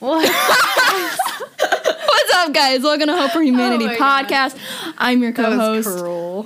What? What's up, guys? Welcome to Hope for Humanity Oh podcast. I'm your co-host.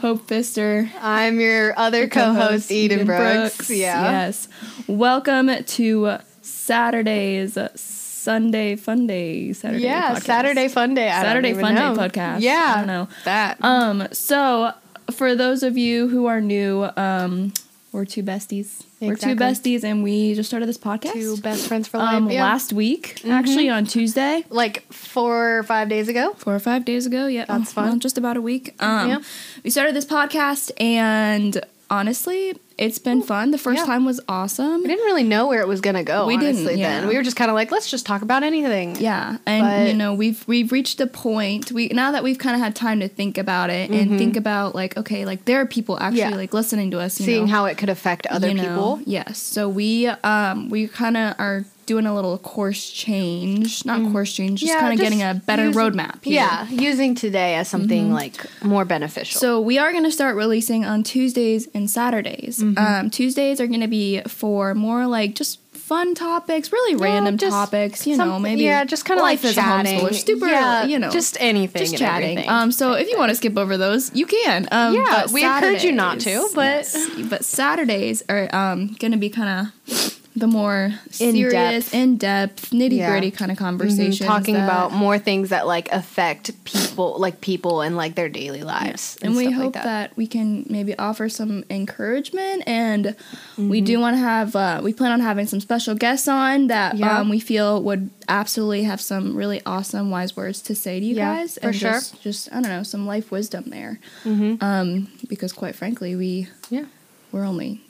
Hope Pfister. I'm your other co-host, Eden, Brooks. Yeah. Yes. Welcome to Saturday's Sunday Fun Day. Saturday Yeah, podcast. Saturday Fun Day. I Saturday Fun know. Day podcast. Yeah. I don't know. That. Um. So, for those of you who are new, um, we're two besties. We're two besties, and we just started this podcast. Two best friends for life. um, yeah. last week, actually on Tuesday. like four or five days ago. four or five days ago. Yeah, That's fun. Well, just about a week. Um, Yeah. we started this podcast, and honestly, it's been fun. The first Yeah. time was awesome. We didn't really know where it was gonna go. We didn't, yeah. Then we were just kind of like, let's just talk about anything. Yeah, and But- you know we've we've reached a point. We now that we've kind of had time to think about it and think about like okay, like there are people actually Mm-hmm. Yeah. like listening to us, you Seeing know, how it could affect other you know. people. Yes, so we um we kind of are doing a little course change, not course change, just Mm. Yeah, kind of getting a better use- roadmap. here. Yeah, using today as something like more beneficial. So we are going to start releasing on Tuesdays and Saturdays. Mm-hmm. Um, Tuesdays are going to be for more like just fun topics, really random topics. You know, maybe yeah, just kind of life like as a chatting. homeschooler, super. yeah, you know, just anything, just and chatting. everything. Um, so if you want to skip over those, you can. Um, Yeah, we encourage you not to, but- yes, but Saturdays are um, going to be kind of the more serious, In-depth. in depth, nitty Yeah. gritty kind of Mhm, conversations. talking that- about more things that like affect people, like people and like their daily lives, and, we stuff hope like that. we can maybe offer some encouragement and we Mm-hmm. do want to have uh, we plan on having some special guests on that Yeah. um, we feel would absolutely have some really awesome wise words to say to you Yeah, guys for and sure. just, just i don't know some life wisdom there Mhm. um, because quite frankly we Yeah. we're only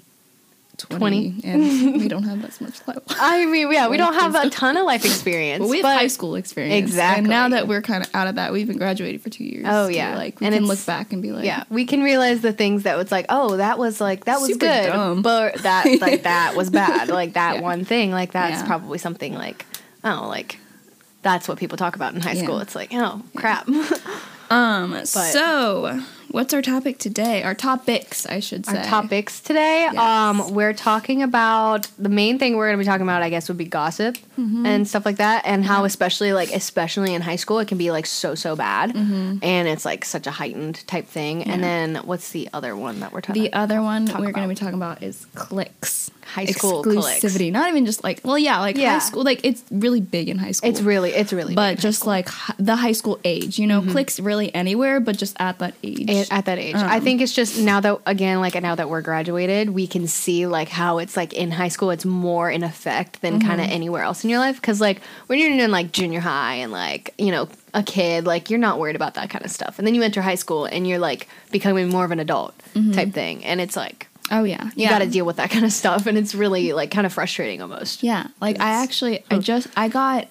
20, 20. and we don't have that much life I mean, yeah, we don't have a ton of life experience, but we have high school experience Exactly. and now that we're kind of out of that we've been graduated for two years Oh, yeah. like we And can look back and be like yeah, we can realize the things that was like, oh, that was like that was good, dumb. but that like that was bad. Like that Yeah. one thing, like that's Yeah. probably something like, oh, like that's what people talk about in high Yeah. school. It's like, oh, crap. Um. So, what's our topic today? Our topics, I should say. Our topics today, Yes. um, we're talking about the main thing we're going to be talking about, I guess, would be gossip Mm-hmm. and stuff like that, and how especially like especially in high school, it can be like so so bad, and it's like such a heightened type thing. And Mm-hmm. Then what's the other one that we're talking? The other one we're going to be talking about is clicks. High school clicks. exclusivity. Not even just like, well, yeah, like Yeah. high school. Like it's really big in high school. It's really, it's really, but just like the high school age, you know, clicks really anywhere, but just at that age. At, at that age. I Um. think it's just now that again, like now that we're graduated, we can see like how it's like in high school, it's more in effect than kind Mm-hmm. of anywhere else in your life. Because like when you're in like junior high and like you know a kid, like you're not worried about that kind of stuff, and then you enter high school and you're like becoming more of an adult type thing, and it's like oh yeah, you Mm-hmm. yeah. got to deal with that kind of stuff, and it's really like kind of frustrating almost. Yeah, like I actually, I just, I got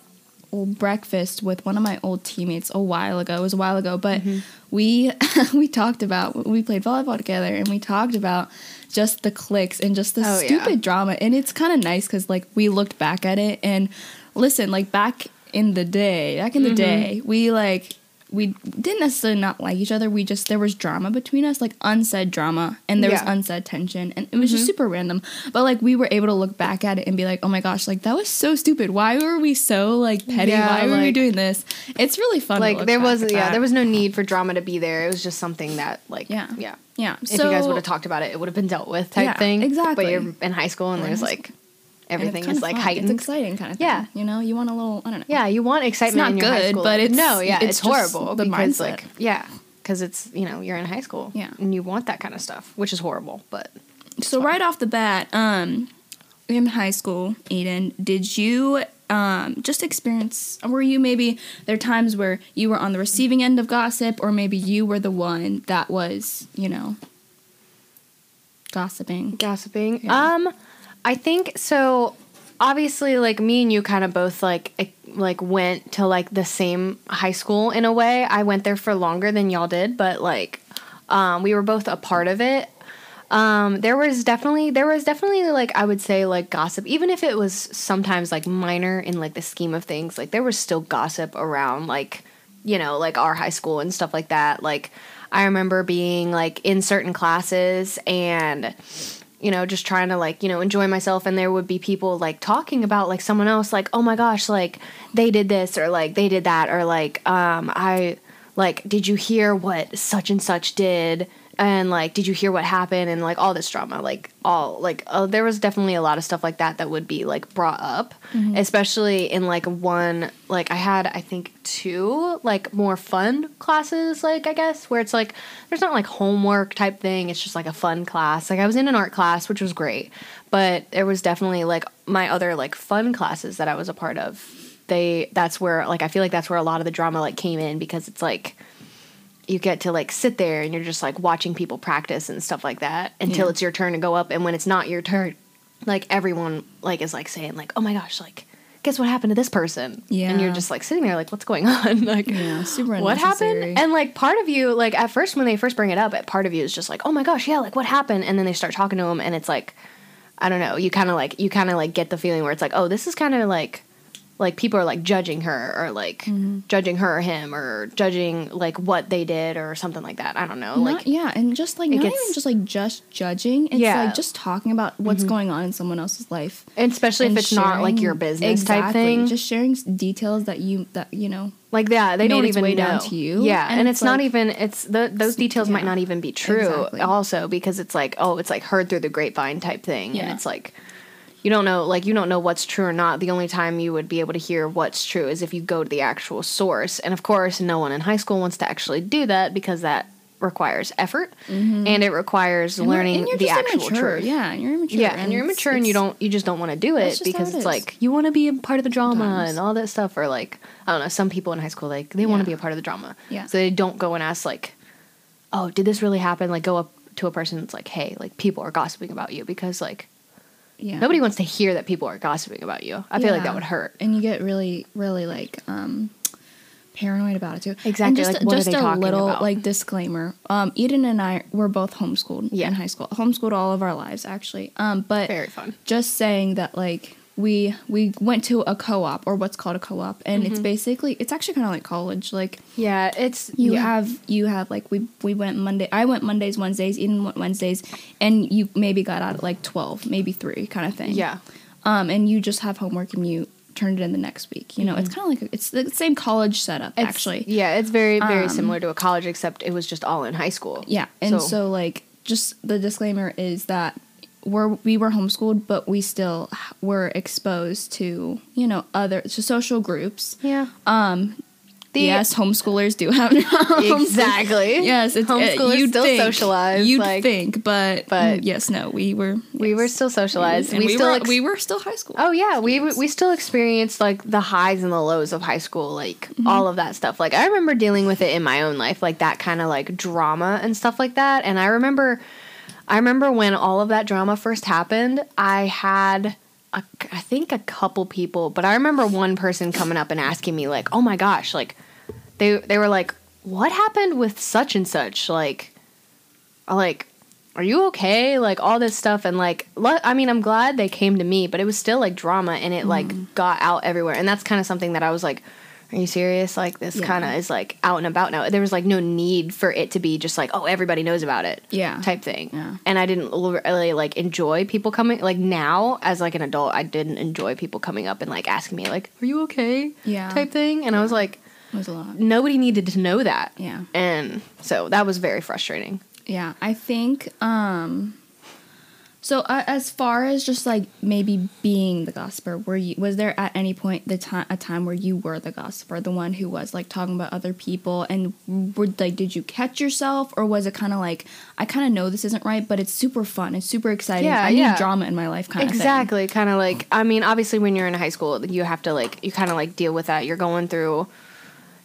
breakfast with one of my old teammates a while ago. It was a while ago, but Mm-hmm. we we talked about we played volleyball together, and we talked about just the clicks and just the Oh, yeah. stupid drama. And it's kind of nice because like we looked back at it and listen, like back in the day, back in the Mm-hmm. day, we like. We didn't necessarily not like each other. We just there was drama between us, like unsaid drama, and there was Yeah. Mm-hmm. unsaid tension, and it was just super random. But like we were able to look back at it and be like, oh my gosh, like that was so stupid. Why were we so like petty? Yeah, Why were we doing this? It's really fun. Like there was, yeah, that. there was no need for drama to be there. It was just something that, like, Yeah. yeah. yeah. If you guys would have talked about it, it would have been dealt with type Yeah, thing. exactly. But you're in high school and We're there's like it's everything is like fun. heightened. It's exciting kind of thing. Yeah. you know, you want a little. I don't know. Yeah, you want excitement It's not in your high good, school. but it's- no, yeah, it's it's, horrible the because mindset. like yeah, because it's you know you're in high school. Yeah. and you want that kind of stuff, which is horrible. But So right off the bat, um, in high school, Eden, did you um just experience? Were you maybe there are times where you were on the receiving end of gossip, or maybe you were the one that was, you know, gossiping? gossiping. Yeah. Um, I think so. Obviously, like me and you, kind of both like like went to like the same high school in a way. I went there for longer than y'all did, but like um, we were both a part of it. Um, there was definitely there was definitely like I would say like gossip, even if it was sometimes like minor in like the scheme of things. Like there was still gossip around like you know like our high school and stuff like that. Like I remember being like in certain classes and you know, just trying to like, you know, enjoy myself and there would be people like talking about like someone else like, "Oh my gosh, like they did this or like they did that or like um I like did you hear what such and such did?" And like, did you hear what happened? And like all this drama, like all like uh, there was definitely a lot of stuff like that that would be like brought up, especially in like one like I had I think two like more fun classes like I guess where it's like there's not like homework type thing. It's just like a fun class. Like I was in an art class, which was great, but there was definitely like my other like fun classes that I was a part of. They that's where like I feel like that's where a lot of the drama like came in because it's like you get to like sit there and you're just like watching people practice and stuff like that until Yeah. it's your turn to go up. And when it's not your turn like everyone like is like saying like oh my gosh like guess what happened to this person? Yeah. and you're just like sitting there like what's going on? Like Yeah, super what happened? and like part of you like at first when they first bring it up part of you is just like oh my gosh yeah like what happened? And then they start talking to him and it's like i don't know you kind of like you kind of like get the feeling where it's like oh this is kind of like like people are like judging her or like Mm-hmm. judging her or him or judging like what they did or something like that i don't know Not- like yeah, and just like not gets- even just like just judging. It's Yeah. Mm-hmm. like just talking about what's going on in someone else's life. and especially if and it's not like your business type thing Just sharing details that you that you know. like that they don't even way know down to you, yeah and, and it's, it's not like- even it's the those details might not even be true Exactly. also because it's like oh it's like heard through the grapevine type thing and it's like you don't know like you don't know what's true or not the only time you would be able to hear what's true is if you go to the actual source and of course no one in high school wants to actually do that because that requires effort mm-hmm. and it requires And learning and you're the actual immature. truth Yeah, and you're immature. yeah, and you're immature and you don't you just don't want to do it because it it's like you want to be a part of the drama Sometimes. and all that stuff or like I don't know, some people in high school like they want to be a part of the drama. Yeah. So they don't go and ask like, "Oh, did this really happen?" Like go up to a person that's like, "Hey, like people are gossiping about you" because like Yeah. nobody wants to hear that people are gossiping about you. I feel like that would hurt. and you get really, really like um, paranoid about it too. Exactly, And just, like, just they a little about? like disclaimer. Um, Eden and I were both homeschooled Yeah. in high school. Homeschooled all of our lives actually. Um, but Very fun. just saying that like we we went to a co-op or what's called a co-op and Mm-hmm. it's basically it's actually kind of like college like Yeah, it's you yeah. have you have like we we went monday i went mondays wednesdays eden went wednesdays and you maybe got out at like 12 maybe 3 kind of thing yeah. um and you just have homework and you turn it in the next week you know it's kind of like it's the same college setup Mm-hmm. It's- actually Yeah, it's very very Um, similar to a college except it was just all in high school. yeah and so, like just the disclaimer is that we're we were homeschooled but we still were exposed to you know other to social groups yeah. um The- yes homeschoolers do have Exactly. Yes, it's Homeschoolers uh, you'd still think, socialize, You'd like- think, but but- yes, no, we were We were still socialized. and we, we, still were ex- we were still high school. Oh yeah, we we still experienced like the highs and the lows of high school, like Mm-hmm. all of that stuff. Like I remember dealing with it in my own life, like that kind of like drama and stuff like that. And I remember, I remember when all of that drama first happened, I had. A, I think a couple people, but I remember one person coming up and asking me like, "Oh my gosh!" Like, they they were like, "What happened with such and such?" Like, like are you okay like all this stuff and like i mean i'm glad they came to me but it was still like drama and it like mm. got out everywhere and that's kind of something that i was like are you serious like this Yeah. kind of is like out and about now there was like no need for it to be just like oh everybody knows about it Yeah. type thing Yeah. and i didn't really like enjoy people coming like now as like an adult i didn't enjoy people coming up and like asking me like are you okay Yeah. type thing and i was like It was a lot. nobody needed to know that Yeah. and so that was very frustrating Yeah, I think. um So uh, as far as just like maybe being the gossiper, were you was there at any point the time a time where you were the gossiper, the one who was like talking about other people, and were like did you catch yourself, or was it kind of like I kind of know this isn't right, but it's super fun, it's super exciting, Yeah, I need yeah. drama in my life, kind of exactly kind of like i mean obviously when you're in high school you have to like you kind of like deal with that. You're going through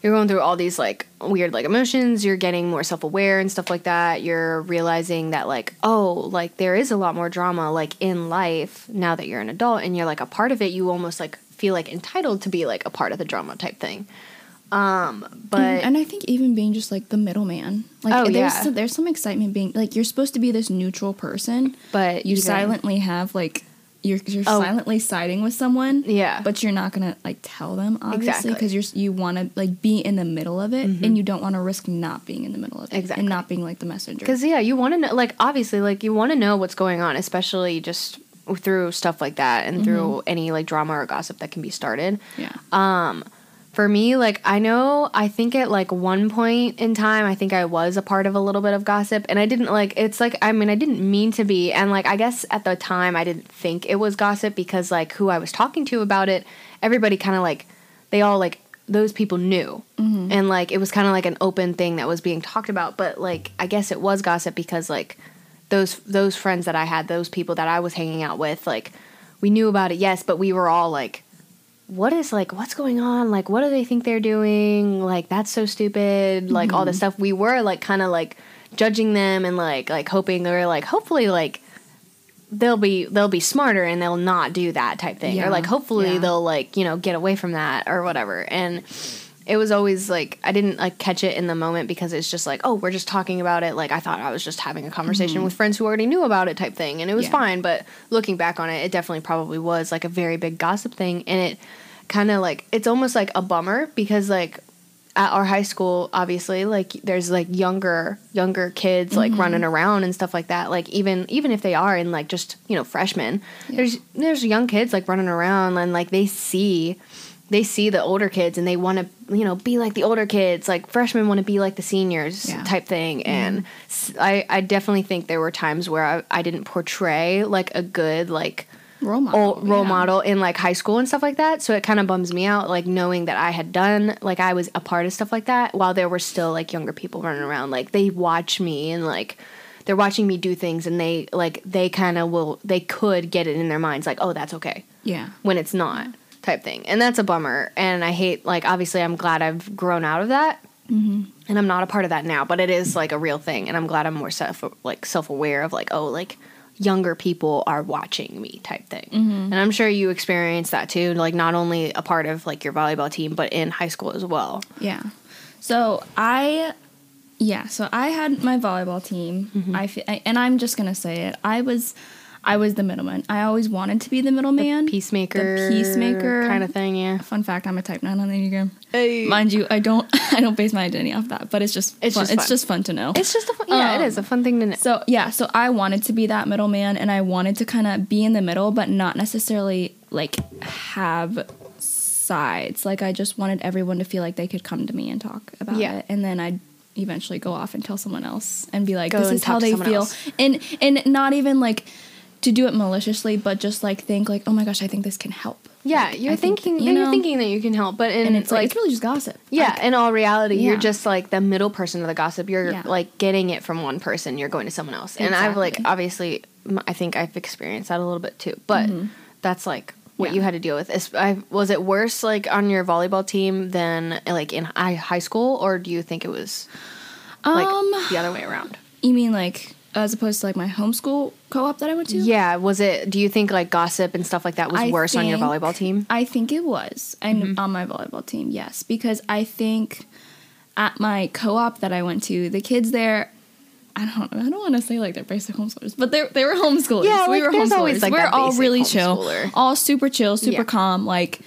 you're going through all these like weird like emotions you're getting more self-aware and stuff like that. You're realizing that like oh like there is a lot more drama like in life now that you're an adult and you're like a part of it. You almost like feel like entitled to be like a part of the drama type thing. Um but and, and I think even being just like the middleman, like Oh, there's yeah. some, there's some excitement being like you're supposed to be this neutral person, but you even- silently have like you're you're Oh. silently siding with someone. Yeah. But you're not gonna like tell them obviously Exactly. because you're you want to like be in the middle of it and you don't want to risk not being in the middle of it Exactly. and not being like the messenger. Because yeah, you want to know, like obviously, like you want to know what's going on, especially just through stuff like that and through any like drama or gossip that can be started. yeah. Um, for me, like I know, I think at like one point in time, I think I was a part of a little bit of gossip, and I didn't like. It's like I mean, I didn't mean to be, and like I guess at the time I didn't think it was gossip because like who I was talking to about it, everybody kind of like they all like those people knew, mm-hmm. and like it was kind of like an open thing that was being talked about. But like I guess it was gossip because like those those friends that I had, those people that I was hanging out with, like we knew about it, yes, but we were all like what is like what's going on? Like what do they think they're doing? Like that's so stupid. Like all this mm-hmm. stuff. We were like kind of like judging them and like like hoping they were like hopefully like they'll be they'll be smarter and they'll not do that type thing. Yeah, or like hopefully yeah. they'll like you know get away from that or whatever. And it was always like I didn't like catch it in the moment because it's just like oh we're just talking about it like I thought I was just having a conversation with friends who already knew about it type thing and it was Mm-hmm. Yeah. fine but looking back on it it definitely probably was like a very big gossip thing and it kind of like it's almost like a bummer because like at our high school obviously like there's like younger younger kids like Mm-hmm. running around and stuff like that like even even if they are in like just you know freshmen there's there's young kids like running around and like they see they see the older kids and they want to you know be like the older kids like freshmen want to be like the seniors Yeah. type thing mm-hmm. and I, I definitely think there were times where I, I didn't portray like a good like Role model. role yeah. model in like high school and stuff like that. So it kind of bums me out, like knowing that I had done, like I was a part of stuff like that while there were still like younger people running around. Like they watch me and like they're watching me do things and they like they kind of will, they could get it in their minds like, oh, that's okay Yeah. when it's not type thing. And that's a bummer. And I hate, like, obviously, I'm glad I've grown out of that. Mm-hmm. And I'm not a part of that now, but it is like a real thing. And I'm glad I'm more self, like, self aware of, like, oh, like, younger people are watching me type thing. And I'm sure you experienced that too, like, not only a part of, like, your volleyball team, but in high school as well. Yeah. So I, yeah. So I had my volleyball team. Mm-hmm. I, fe- I and I'm just gonna say it. I was, I was the middleman. I always wanted to be the middleman. Peacemaker. The peacemaker Kind of thing, yeah. Fun fact: I'm a type nine on the enneagram. Hey. Mind you, I don't, I don't base my identity off that, but it's just, It's fun. just it's fun. just fun to know. It's just a fun, yeah, Um, it is a fun thing to know. So yeah, so I wanted to be that middleman, and I wanted to kind of be in the middle, but not necessarily like have sides. Like I just wanted everyone to feel like they could come to me and talk about Yeah. it, and then I'd eventually go off and tell someone else and be like, Go "This is how they feel," else. and and not even like to do it maliciously, but just like think like, "Oh my gosh, I think this can help." Yeah, Like, you're I think, thinking, you you're thinking that you can help, but in, and it's like, like it's really just gossip. Yeah, Like, in all reality, you're just like the middle person of the gossip. You're Yeah. like getting it from one person, you're going to someone else. And I've like obviously, I think I've experienced that a little bit too. But that's like what Mm-hmm. Yeah. you had to deal with. Is- I, was it worse like on your volleyball team than like in high, high school, or do you think it was like um, the other way around? you mean like as opposed to like my homeschool co-op that I went to? Yeah, was it? Do you think like gossip and stuff like that was I worse on your volleyball team? I think it was, and mm-hmm. on my volleyball team, yes, because I think at my co-op that I went to, the kids there. I don't. I don't want to say like they're basic homeschoolers, but they they were homeschoolers. Yeah, we like, were homeschoolers. like, we're all really chill, all super chill, super Yeah. calm. Like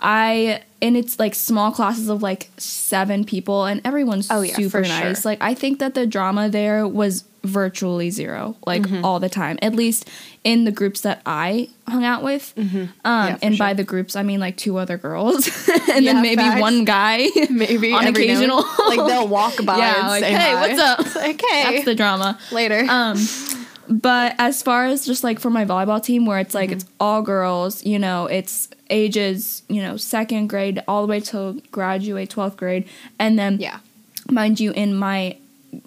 I and it's like small classes of like seven people, and everyone's Oh, yeah, super nice. sure. Like I think that the drama there was virtually zero, like Mm-hmm. all the time. At least in the groups that I hung out with. Um, Mm-hmm. Yeah, for and by the groups, I mean like two other girls, and Yeah, then maybe facts. one guy. Maybe on occasional, like they'll walk by. yeah, and like say hey, hi. what's up? Like hey, That's the drama. later. Um, but as far as just like for my volleyball team, where it's like Mm-hmm. it's all girls, you know, it's ages, you know, second grade all the way till graduate twelfth grade, and then yeah. mind you, in my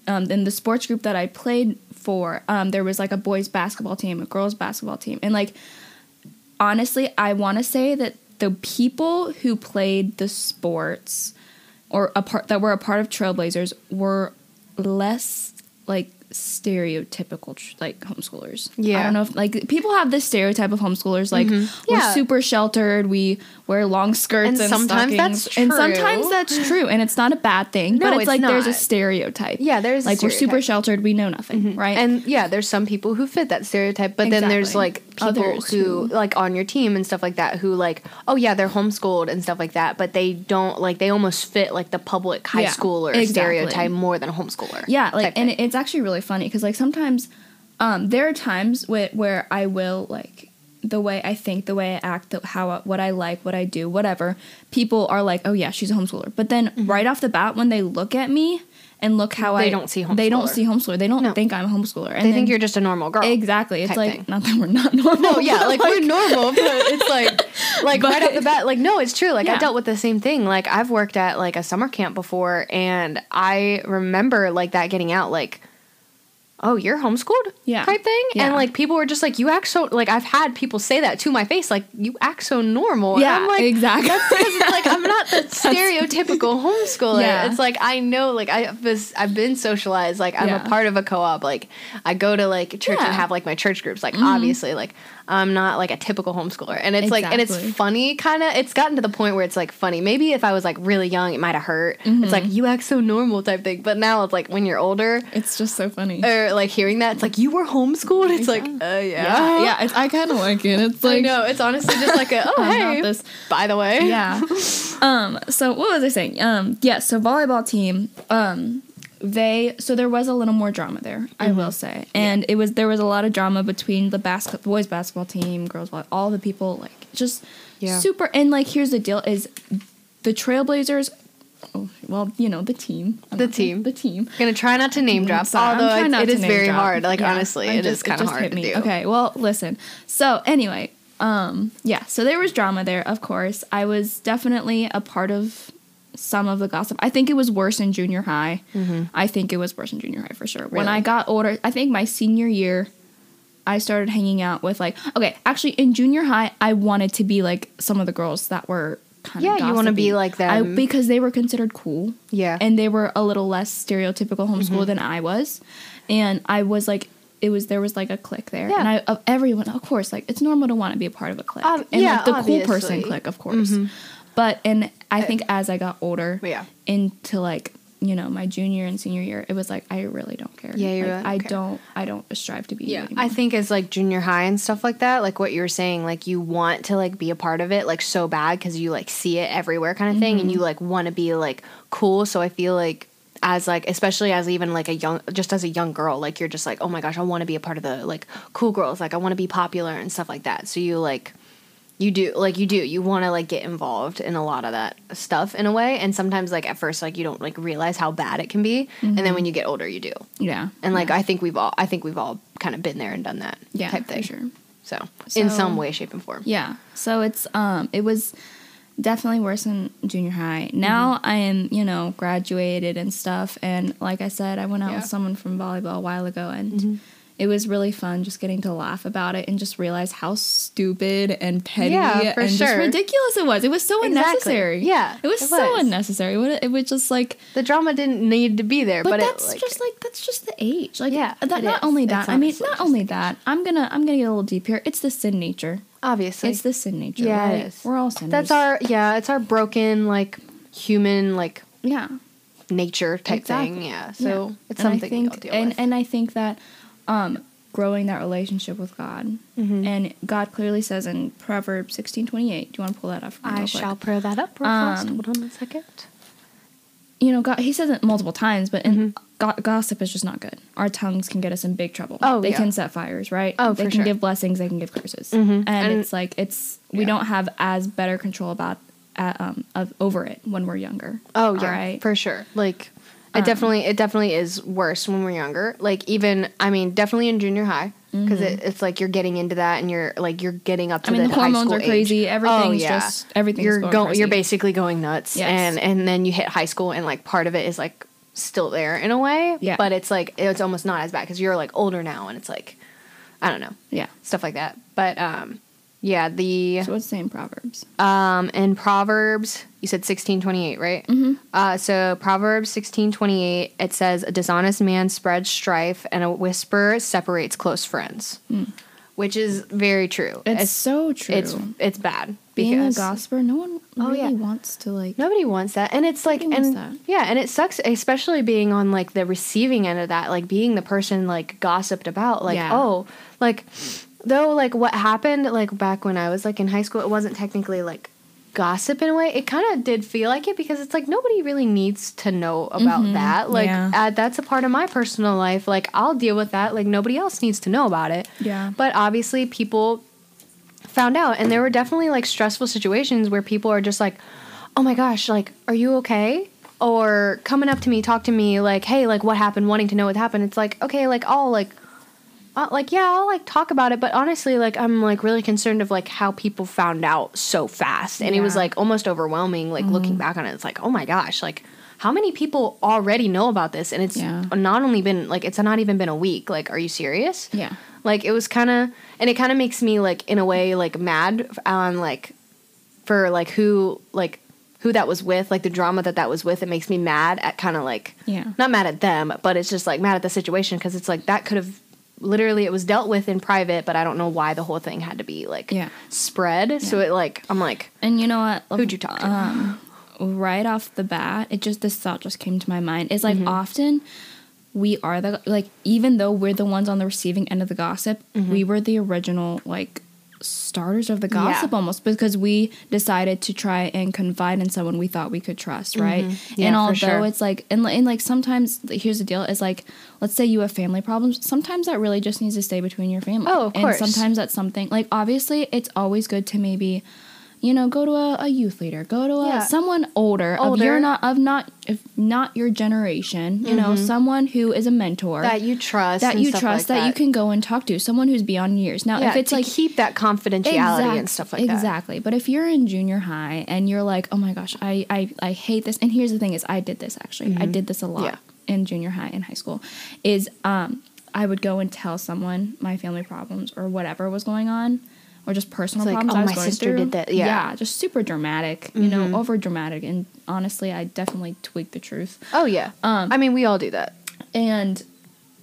um, in the sports group that I played for, um, there was like a boys basketball team, a girls basketball team, and like honestly, I want to say that the people who played the sports or a part that were a part of Trailblazers were less like stereotypical tr- like homeschoolers. Yeah, I don't know if like people have this stereotype of homeschoolers like mm-hmm. we're Yeah. super sheltered, we wear long skirts And and, sometimes stockings. that's and sometimes true. that's true and it's not a bad thing, No, but it's, it's like there's a stereotype. Yeah, there's like we're super. Mm-hmm. sheltered, we know nothing, right? And yeah, there's some people who fit that stereotype, but then there's like people Others who who- like on your team and stuff like that who like, oh yeah, they're homeschooled and stuff like that, but they don't like they almost fit like the public high Yeah, schooler exactly. stereotype more than a homeschooler. Yeah, like, and thing. it's actually really funny because like sometimes, um, there are times where where I will like the way I think, the way I act, the, how what I like, what I do, whatever. People are like, oh yeah, she's a homeschooler. But then right off the bat, when they look at me and look how Mm-hmm. They I don't see homeschooler. they don't see homeschooler. They don't No. think I'm a homeschooler. And they then- think you're just a normal girl. exactly. It's like thing. not that we're not normal. No, yeah, but, like, we're normal, but it's like, like right off the bat, like no, it's true. Like I dealt with the same thing. Like I've worked at like a summer camp before, and I remember like that getting out, like, oh, you're homeschooled, Yeah. type thing, Yeah. and like people were just like, you act so like I've had people say that to my face, like you act so normal. And yeah, I'm like. exactly. Because it's like I'm not the stereotypical homeschooler. Yeah. It's like I know, like I was, I've been socialized. Like I'm Yeah. a part of a co-op. Like I go to like church. Mm-hmm. and have like my church groups. Like obviously, like I'm not like a typical homeschooler. And it's like, and it's funny, kind of. It's gotten to the point where it's like funny. Maybe if I was like really young, it might have hurt. It's like you act so normal type thing. But now it's like when you're older. it's just so funny. Or like hearing that, it's like you were homeschooled. It's like, uh, yeah, yeah, yeah. It's, I kind of like it. It's like no, It's honestly just like a, oh hey, this by the way, yeah. Um. So what was I saying? Um. Yeah. So volleyball team. Um. They so there was a little more drama there, I Mm-hmm. will say, and it was there was a lot of drama between the basket boys basketball team, girls all the people like just Yeah. super. And like here's the deal: is the Trailblazers. Oh well, you know the team. I'm The team. The team. gonna try not to name drop. Although trying it's, not it to is very drop. hard. Like Yeah, honestly, I it is just- kind of hard to do. Okay, well, listen. So anyway, um, yeah. So there was drama there, of course. I was definitely a part of some of the gossip. I think it was worse in junior high. I think it was worse in junior high for sure. When Mm-hmm. I got older, I think my senior year. I started hanging out with like okay, actually in junior high I wanted to be like some of the girls that were kind Yeah, of yeah. you wanna be gossipy. like I, them. because they were considered cool Yeah. and they were a little less stereotypical Mm-hmm. homeschool than I was, and I was like, it was there was like a clique there, Yeah. and I of everyone, of course, like it's normal to want to be a part of a clique, Ob- and yeah, like the cool person obviously. clique, of course, but and I think as I got older, Yeah. into like you know my junior and senior year, it was like I really don't care. Yeah, you Like, really don't I care. don't, I don't strive to be. Yeah, anymore. I think as like junior high and stuff like that, like what you were saying, like you want to like be a part of it like so bad because you like see it everywhere kind of thing, Mm-hmm. and you like want to be like cool. So I feel like as like especially as even like a young just as a young girl, like you're just like oh my gosh, I want to be a part of the like cool girls, like I want to be popular and stuff like that. So you like you do like you do you want to like get involved in a lot of that stuff in a way and sometimes like at first like you don't like realize how bad it can be and Mm-hmm. then when you get older you do yeah, and like I think we've all I think we've all kind of been there and done that yeah, type for thing. sure. So, in some way, shape, and form. Yeah. So it's um it was definitely worse in junior high. Now Mm-hmm. I am, you know, graduated and stuff and like I said, I went out Yeah. Mm-hmm. with someone from volleyball a while ago and it was really fun just getting to laugh about it and just realize how stupid and petty Yeah, and just ridiculous it was. It was so Exactly. unnecessary. Yeah, It was it so unnecessary. It was just like The drama didn't need to be there, but, but, that's it, like, just like that's just the age. Like Yeah, that not is. only It's that. I mean not only that. I'm gonna I'm gonna get a little deep here. It's the sin nature. obviously It's the sin nature. Yeah, right? is. We're all sinners. that's our yeah, it's our broken like human like yeah nature type Exactly. thing. Yeah, Yeah. so it's And I something think, we all deal and with. and I think that um, growing that relationship with God, Mm-hmm. and God clearly says in Proverbs sixteen twenty eight. Do you want to pull that up? For me I quick? shall pray that up real fast. Um, Hold on a second. You know, God. He says it multiple times, but in, go- gossip is just not good. Our tongues can get us in big trouble. Mm-hmm. Oh, they yeah. can set fires, right? Oh, they can sure. give blessings. They can give curses, Mhm. and, And- it's like it's we Yeah. don't have as better control about uh, um of over it when we're younger. Oh yeah, Alright? for sure. Like it Um, definitely it definitely is worse when we're younger. Like even I mean definitely in junior high because it, it's like you're getting into that and you're like you're getting up to Mm-hmm. I mean, the, the high hormones school are age. crazy. Oh, Everything's yeah. just everything's you're going go- crazy. you're basically going nuts Yes. and and then you hit high school and like part of it is like still there in a way Yeah. but it's like it's almost not as bad because you're like older now and it's like i don't know yeah. stuff like that but um Yeah, the So what's the same Proverbs? um in Proverbs, you said sixteen twenty eight, right? Mm-hmm. Uh, so Proverbs sixteen twenty eight, it says, "A dishonest man spreads strife, and a whisper separates close friends," which is very true. Mm. It's, so true. It's it's bad being a because gossiper. No one Oh, really yeah. wants to like. nobody wants that, and it's like, and yeah, and it sucks, especially being on like the receiving end of that, like being the person like gossiped about, like Yeah. oh, like though like what happened like back when I was like in high school, it wasn't technically like gossip in a way. It kind of did feel like it because it's like nobody really needs to know about that. Like yeah. uh, that's a part of my personal life. Like I'll deal with that. Like nobody else needs to know about it. Yeah. But obviously people found out and there were definitely like stressful situations where people are just like, "Oh my gosh, like are you okay?" Or coming up to me, talk to me like, "Hey, like what happened?" wanting to know what happened. It's like, "Okay, like I'll like uh, like yeah, I'll like talk about it, but honestly, like I'm like really concerned of like how people found out so fast, and it was like almost overwhelming. Like looking back on it, it's like oh my gosh, like how many people already know about this, and it's Yeah. not only been like it's not even been a week. Like, are you serious? Yeah. Like it was kind of, and it kind of makes me like in a way like mad on like for like who like who that was with, like the drama that that was with. It makes me mad at kind of like Yeah. not mad at them, but it's just like mad at the situation because it's like that could have literally it was dealt with in private, but I don't know why the whole thing had to be like Yeah. spread. So it like I'm like And you know what? who'd you talk to? Um, right off the bat, it just this thought just came to my mind. Is like Mm-hmm. often we are the like even though we're the ones on the receiving end of the gossip, Mm-hmm. we were the original like starters of the Yeah. gossip almost because we decided to try and confide in someone we thought we could trust, right? Mm-hmm. Yeah, and although sure. it's like and, and like sometimes here's the deal is like let's say you have family problems, sometimes that really just needs to stay between your family. Oh, of course. And sometimes that's something like obviously it's always good to maybe you know go to a, a youth leader go to a Yeah. someone older, of your Older. not of not if not your generation you know someone who is a mentor that you trust, that you trust like that. you can go and talk to someone who's beyond years now Yeah, if it's like keep that confidentiality and stuff like that. exactly but if you're in junior high and you're like oh my gosh i i, I hate this and here's the thing is i did this actually i did this a lot Mm-hmm. Yeah. in junior high and high school is um i would go and tell someone my family problems or whatever was going on or just personal like, problems "Oh, I was my going sister through. did that." Yeah. Mm-hmm. just super dramatic, you know, over dramatic. And honestly, I definitely tweaked the truth. Oh yeah. Um, I mean, we all do that. And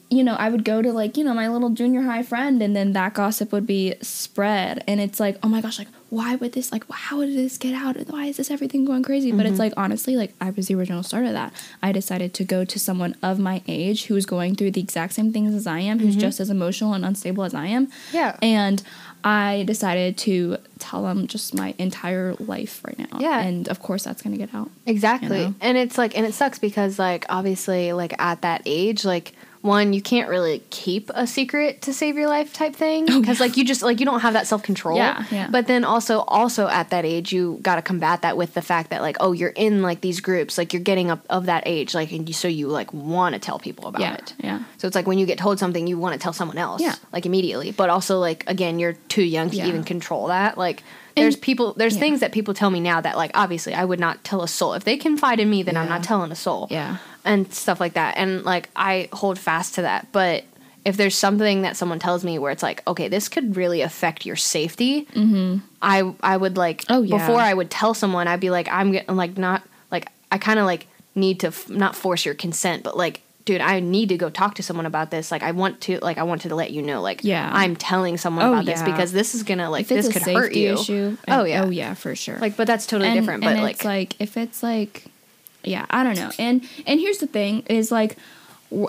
you know, I would go to like, you know, my little junior high friend and then that gossip would be spread and it's like, "Oh my gosh, like why would this like how did this get out? Why is this everything going crazy?" But Mm-hmm. it's like honestly, like I was the original starter of that. I decided to go to someone of my age who is going through the exact same things as I am, who's just as emotional and unstable as I am. Mm-hmm. Yeah. And I decided to tell them just my entire life right now. Yeah. And of course that's going to get out. Exactly. You know? And it's like and it sucks because like obviously like at that age like one you can't really keep a secret to save your life type thing Oh, because like you just like you don't have that self-control. Yeah, yeah. But then also also at that age you got to combat that with the fact that like oh you're in like these groups like you're getting up of that age like and you, so you like want to tell people about Yeah, it. yeah. So it's like when you get told something you want to tell someone else Yeah. like immediately. But also like again you're too young to Yeah. even control that. Like there's people there's yeah. things that people tell me now that like obviously I would not tell a soul. If they confide in me then I'm not telling a soul Yeah. And stuff like that. And like I hold fast to that. But if there's something that someone tells me where it's like, okay, this could really affect your safety, I I would like Mm-hmm. Oh, yeah. before I would tell someone, I'd be like, I'm getting like not like I kind of like need to f- not force your consent, but like. Dude, I need to go talk to someone about this. Like, I want to, like, I wanted to let you know, like, Yeah. I'm telling someone Oh, about this because this is gonna, like, this could hurt you. issue. Oh yeah, oh yeah, for sure. like, but that's totally and, different. and But it's like, like if it's like, yeah, I don't know. And and here's the thing: is like,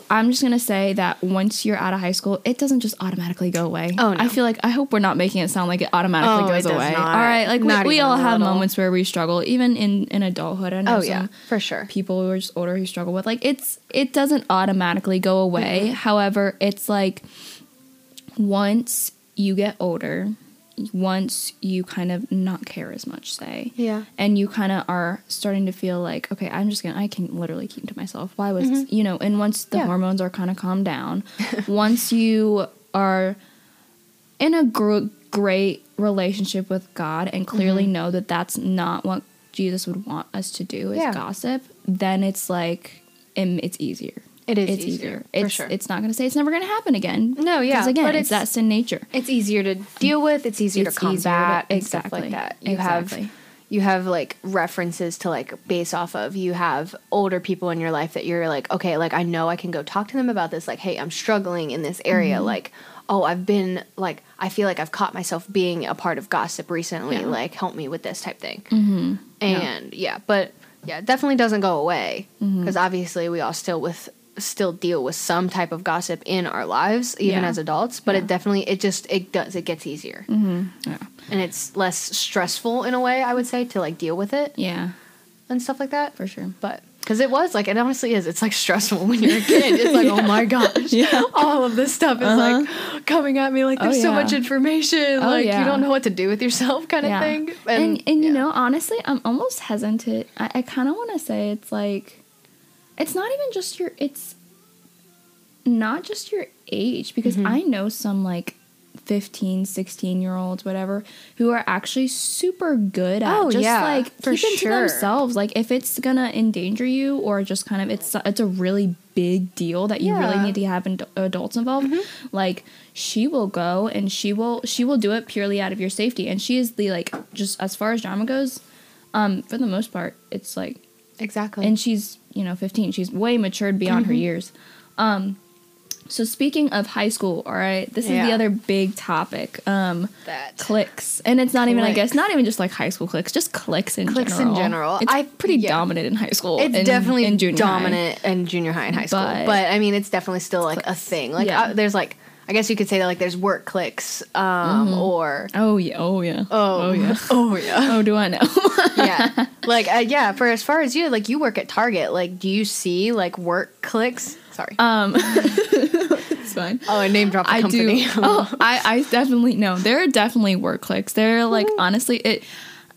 I'm just gonna say that once you're out of high school, it doesn't just automatically go away. Oh, no. I feel like I hope we're not making it sound like it automatically Oh, it goes does away. not. All right, like Not we, we all have moments where we struggle, even in in adulthood. I know oh yeah, for sure. people who are just older who struggle with like it's it doesn't automatically go away Mm-hmm. however it's like once you get older once you kind of not care as much say Yeah. and you kind of are starting to feel like okay i'm just gonna i can literally keep to myself why was you know and once the Mm-hmm. Yeah. hormones are kind of calmed down once you are in a gr- great relationship with God and clearly Mm-hmm. know that that's not what Jesus would want us to do is Yeah. gossip, then it's like it's easier. It is it's easier, easier. for It's sure. it's not going to say it's never going to happen again. No, yeah, Because again, but it's, that's in nature. it's easier to deal with. It's easier It's to easier to- combat and stuff exactly, like that. You exactly. have you have like references to like base off of. You have older people in your life that you're like, okay, like I know I can go talk to them about this. Like, hey, I'm struggling in this area. Mm-hmm. Like, oh, I've been like I feel like I've caught myself being a part of gossip recently. Yeah. Like, help me with this type thing. Mm-hmm. And yeah. but yeah, it definitely doesn't go away Mm-hmm. because obviously we all still with still deal with some type of gossip in our lives even Yeah. as adults but Yeah. it definitely it just it does it gets easier mm-hmm. Yeah. and it's less stressful in a way i would say to like deal with it Yeah, and stuff like that for sure. but because it was like it honestly is it's like stressful when you're a kid it's like oh my gosh Yeah. all of this stuff is like uh-huh. coming at me like Oh, there's so much information Oh, like yeah. you don't know what to do with yourself kind of yeah. thing And and, you yeah. know, honestly, I'm almost hesitant. I, I kind of want to say it's like, it's not even just your. It's not just your age because Mm-hmm. I know some like 15, 16 year olds, whatever, who are actually super good at Oh, just yeah, like for keeping sure. to themselves. Like if it's gonna endanger you or just kind of it's it's a really big deal that you really Yeah. Mm-hmm. need to have ad- adults involved. Like she will go and she will she will do it purely out of your safety, and she is the like just as far as drama goes. Um, for the most part, it's like exactly and she's you know 15 she's way matured beyond Mm-hmm. her years um so speaking of high school all right this is the other big topic um that clicks and it's not even i guess not even just like high school clicks just clicks in Cliques in general general. it's I- pretty yeah. dominant in high school it's and definitely in junior high. dominant in junior high and high school. But- But, I mean, it's definitely still like a thing. Like Yeah. uh, there's like I guess you could say that like there's work clicks, um, or oh yeah oh yeah oh, yeah oh yeah, oh do i know yeah. Like uh, yeah, for as far as you like, you work at Target. Like, do you see like work clicks? Sorry. um it's fine oh, I name dropped the I company. do. oh, I, I definitely know. There are definitely work clicks. They're like honestly, it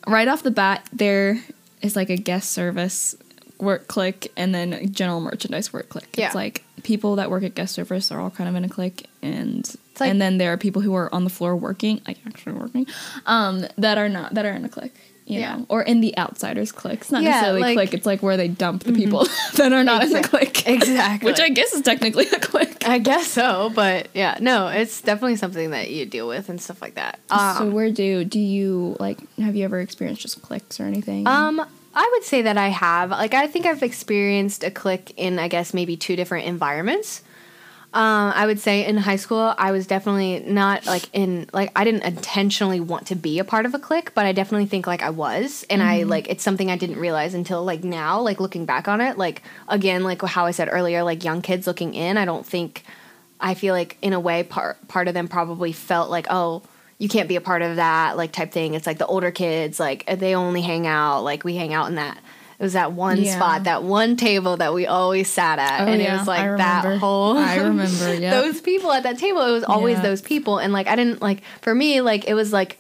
right off the bat there is like a guest service work click and then general merchandise work click. Yeah. It's like people that work at guest service are all kind of in a click and like- and then there are people who are on the floor working, like actually working, um, that are not that are in a click. You Yeah. know, or in the outsiders click. It's not Yeah, necessarily like- click. It's like where they dump the people that are not in the click. exactly. Which I guess is technically a click. I guess so, but yeah, no, it's definitely something that you deal with and stuff like that. Um, so where do do you like have you ever experienced just clicks or anything? Um, I would say that I have. Like, I think I've experienced a click in, I guess, maybe two different environments. Um, I would say in high school, I was definitely not like in like I didn't intentionally want to be a part of a clique, but I definitely think like I was, and I like it's something I didn't realize until like now, like looking back on it. Like again, like how I said earlier, like young kids looking in, I don't think I feel like in a way part part of them probably felt like oh you can't be a part of that like type thing. It's like the older kids like uh, they only hang out like we hang out in that. It was that one Yeah. spot, that one table that we always sat at, Oh, and it was like that whole. I remember, yeah. those people at that table. It was always Yeah. those people, and like I didn't like for me like it was like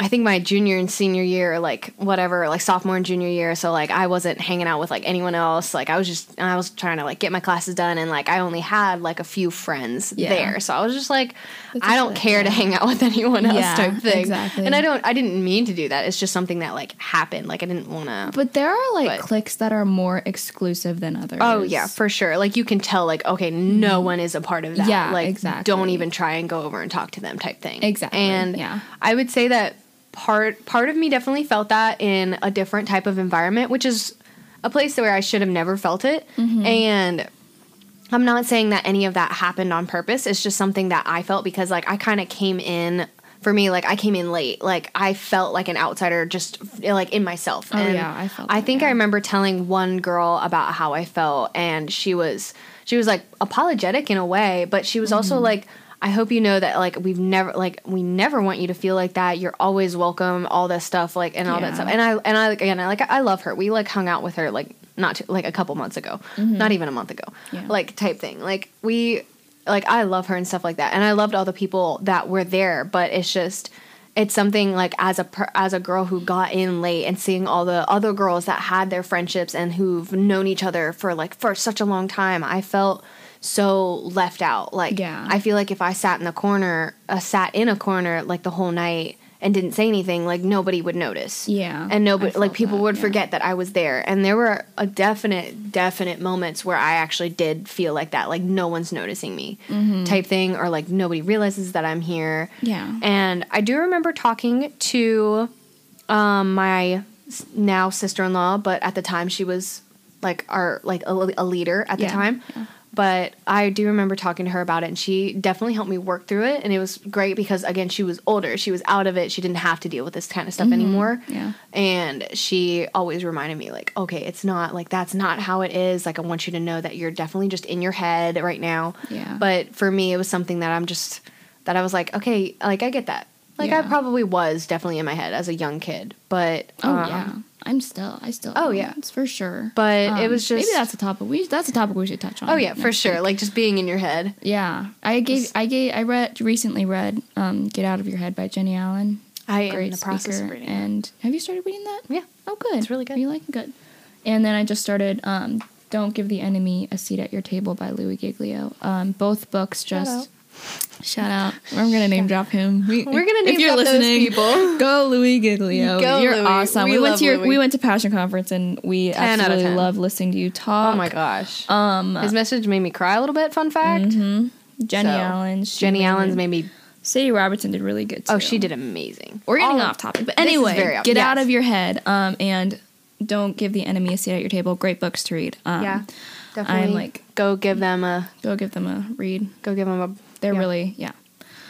I think my junior and senior year, like whatever, like sophomore and junior year. So like I wasn't hanging out with like anyone else. Like I was just I was trying to like get my classes done, and like I only had like a few friends Yeah. there. So I was just like That's I don't care to hang out with anyone else Yeah, type thing. exactly. And I don't I didn't mean to do that. It's just something that like happened. Like I didn't want to. but there are like but- cliques that are more exclusive than others. Oh yeah, for sure. Like you can tell, like okay, no one is a part of that. Mm-hmm. Yeah, like exactly. don't even try and go over and talk to them, type thing. Exactly, And yeah. I would say that part part of me definitely felt that in a different type of environment, which is a place where I should have never felt it. Mm-hmm. And I'm not saying that any of that happened on purpose. It's just something that I felt because like I kind of came in for me like I came in late. Like I felt like an outsider just like in myself. Oh, yeah, I felt I think I remember telling one girl about how I felt and she was she was like apologetic in a way, but she was Mm-hmm. also like I hope you know that like we've never like we never want you to feel like that. You're always welcome, all that stuff like and all Yeah. that stuff. And I and I again I like I love her. We like hung out with her like not too, like a couple months ago, not even a month ago, Mm-hmm. Yeah. like type thing. Like we like I love her and stuff like that, and I loved all the people that were there. But it's just it's something like as a per, as a girl who got in late and seeing all the other girls that had their friendships and who've known each other for like for such a long time. I felt so left out. Like Yeah. I feel like if I sat in the corner, uh, sat in a corner like the whole night and didn't say anything, like nobody would notice. Yeah, And nobody, like people that, would yeah. forget that I was there. And there were a definite, definite moments where I actually did feel like that, like no one's noticing me Mm-hmm. type thing, or like nobody realizes that I'm here. Yeah. And I do remember talking to um, my now sister in law, but at the time she was like our like a, a leader at the Yeah, time. yeah. But I do remember talking to her about it, and she definitely helped me work through it. And it was great because again, she was older, she was out of it, she didn't have to deal with this kind of stuff anymore. Mm-hmm. Yeah. And she always reminded me, like, okay, it's not like that's not how it is. Like, I want you to know that you're definitely just in your head right now. Yeah. But for me, it was something that I'm just that I was like, okay, like I get that. Like I probably was definitely in my head as a young kid, but Oh um, yeah, I'm still. I still. Oh, yeah. moments, for sure. But it Um, was maybe just- that's a topic. We that's a topic we should touch on. Oh yeah, for sure. week. Like just being in your head. Yeah, I gave. I gave. I read recently. Read um, "Get Out of Your Head" by Jennie Allen. I am Great in the process of reading. And have you started reading that? Yeah. Oh, good. It's really good. Are you liking good? And then I just started um, "Don't Give the Enemy a Seat at Your Table" by Louie Giglio. Um, both books just. Shout out! I'm gonna name drop him. We, We're gonna name if you're drop those listening, people. Go Louie Giglio! Go, you're Louie. awesome. We We, went to your, Louie. we went to Passion Conference and we 10 absolutely love listening to you talk. Oh my gosh. Um, His message made me cry a little bit. Fun fact. Jennie So, Allen. Jennie made Allen's made me. Sadie Robertson did really good too. Oh, she did amazing. We're getting All- off topic, but anyway, get out of your head. Um, and don't give the enemy a seat at your table. Great books to read. Um, Yeah, definitely. I'm like- go give them a go give them a read. go give them a. They're yeah. really yeah.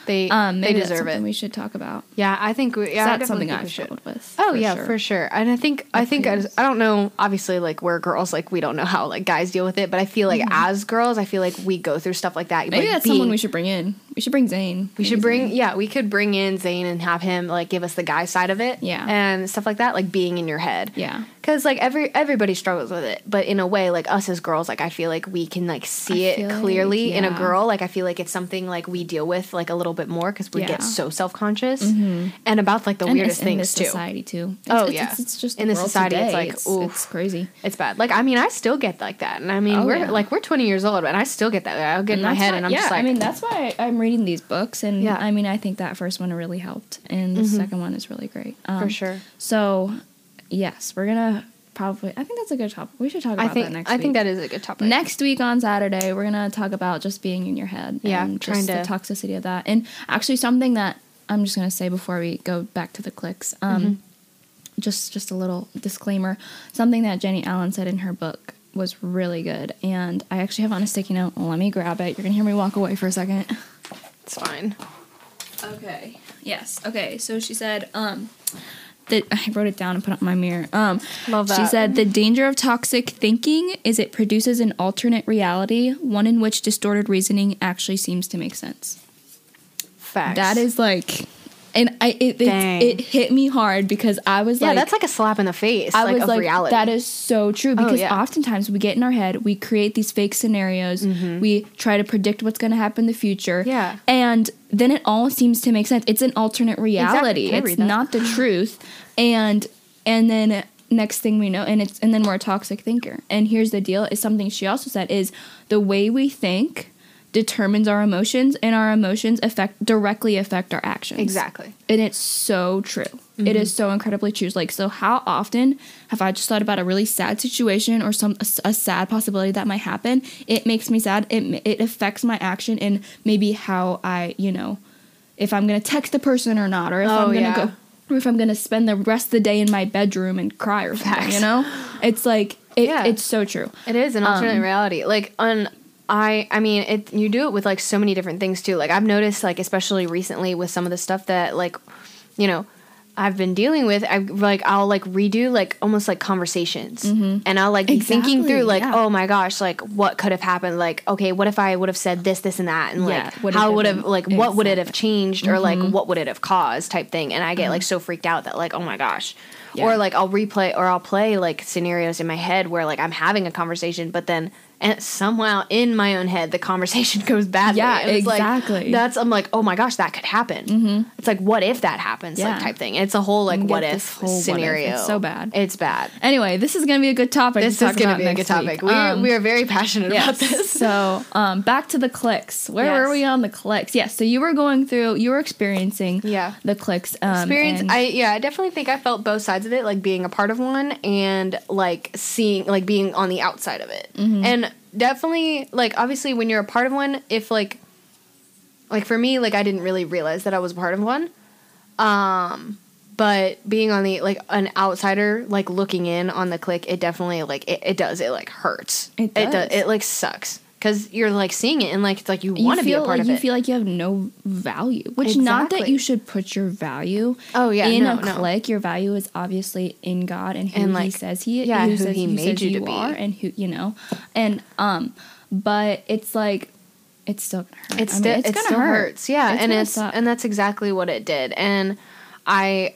they Um, they deserve something it. we should talk about. yeah, I think we. Yeah, that's something I've should. struggled with. Oh for yeah, sure. for sure. And I think I think I. I don't know. Obviously, like we're girls, like we don't know how like guys deal with it. But I feel like as girls, I feel like we go through stuff like that. Mm-hmm. Maybe like, that's someone we should bring in. We should bring Zane. We Maybe should bring Zane. yeah, we could bring in Zane and have him like give us the guy side of it. Yeah. And stuff like that, like being in your head. Yeah. Cause like every everybody struggles with it, but in a way, like us as girls, like I feel like we can like see I it feel like, clearly in a girl. Like I feel like it's something like we deal with like a little bit more because we Yeah. Mm-hmm. get so self conscious and about like the And weirdest it's in things too. society too. Oh, it's, yeah. It's, it's just In the society, it's like, it's, oof. it's crazy. It's bad. Like I mean, I still get like that, and I mean, Oh, we're yeah. like we're twenty years old, and I still get that. I'll get in my head, why- and I'm yeah, just like, I mean, that's why I'm reading these books, and Yeah. Mm-hmm. I mean, I think that first one really helped, and the second one is really great um, for sure. So, yes, we're gonna probably. I think that's a good topic. We should talk about I think that next. I week. think that is a good topic. Next week on Saturday, we're gonna talk about just being in your head. Yeah, and trying just the toxicity of that, and actually something that I'm just gonna say before we go back to the cliques. Um, Mm-hmm. just just a little disclaimer. Something that Jennie Allen said in her book was really good, and I actually have on a sticky note. Let me grab it. You're gonna hear me walk away for a second. It's fine. Okay. Yes. Okay. So she said, um, that I wrote it down and put it on my mirror. Um, Love that. She said the danger of toxic thinking is it produces an alternate reality, one in which distorted reasoning actually seems to make sense. Facts. That is like, and I it it, it hit me hard because I was like yeah. like, that's like a slap in the face. I like was of like, reality. that is so true because yeah. oftentimes we get in our head, we create these fake scenarios, we try to predict what's going to happen in the future, Mm-hmm. Yeah. and then it all seems to make sense. It's an alternate reality. I It's not the truth, and and then next thing we know, and it's and then we're a toxic thinker. And here's the deal: is something she also said is the way we think determines our emotions, and our emotions affect directly affect our actions. exactly. And it's so true. It is so incredibly true. Like, so how often have I just thought about a really sad situation or some a sad possibility that might happen? It makes me sad. It it affects my action and maybe how I, you know, if I'm gonna text the person or not, or if Oh, I'm gonna yeah. go, or if I'm gonna spend the rest of the day in my bedroom and cry or something. Facts. You know, it's like it, Yeah. it's so true. It is an alternate Um, reality. Like on I I mean it you do it with like so many different things too. Like I've noticed like especially recently with some of the stuff that like you know I've been dealing with I like I'll like redo like almost like conversations. And I'll like be thinking through like yeah. oh my gosh like what could have happened? Like okay what if I would have said this this and that? And Yeah, like what how would have like what would it have Exactly. changed? Or like what would it have caused type thing. And I get like so freaked out that like oh my gosh. Yeah. or like I'll replay or I'll play like scenarios in my head where like I'm having a conversation, but then and somehow in my own head the conversation goes badly. Yeah, And it's like, exactly. that's I'm like, oh my gosh, that could happen. Mm-hmm. It's like, what if that happens? Yeah. Like type thing. It's a whole like what if whole what if. scenario. It's so bad. It's bad. Anyway, this is gonna be a good topic. This to is going to about be a good topic. We, Um, we are very passionate about this. So, um, back to the cliques. Where Yes. were we on the cliques? Yes. So you were going through, you were experiencing, Yeah. the cliques. Um, experience i yeah i definitely think i felt both sides of it like being a part of one and like seeing like being on the outside of it Mm-hmm. and definitely like obviously when you're a part of one if like like for me like i didn't really realize that i was a part of one. Um but being on the like an outsider like looking in on the clique it definitely like it, it does it like hurts. It it does. it like sucks because you're like seeing it and like it's like you want to be a part like of it. you feel like you have no value. Which not that you should put your value. Oh, yeah, in no, a no. clique, your value is obviously in God and who And, He like, says He yeah, who, who says, He made you you to be. are and who you know, and um, but it's like it's still gonna hurt. it's I mean, still it's it gonna still hurt. hurts yeah It's and it's suck. and that's exactly what it did and i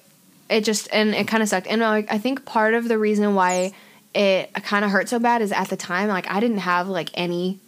it just and it kind of sucked and like i think part of the reason why it kind of hurt so bad is at the time like i didn't have like any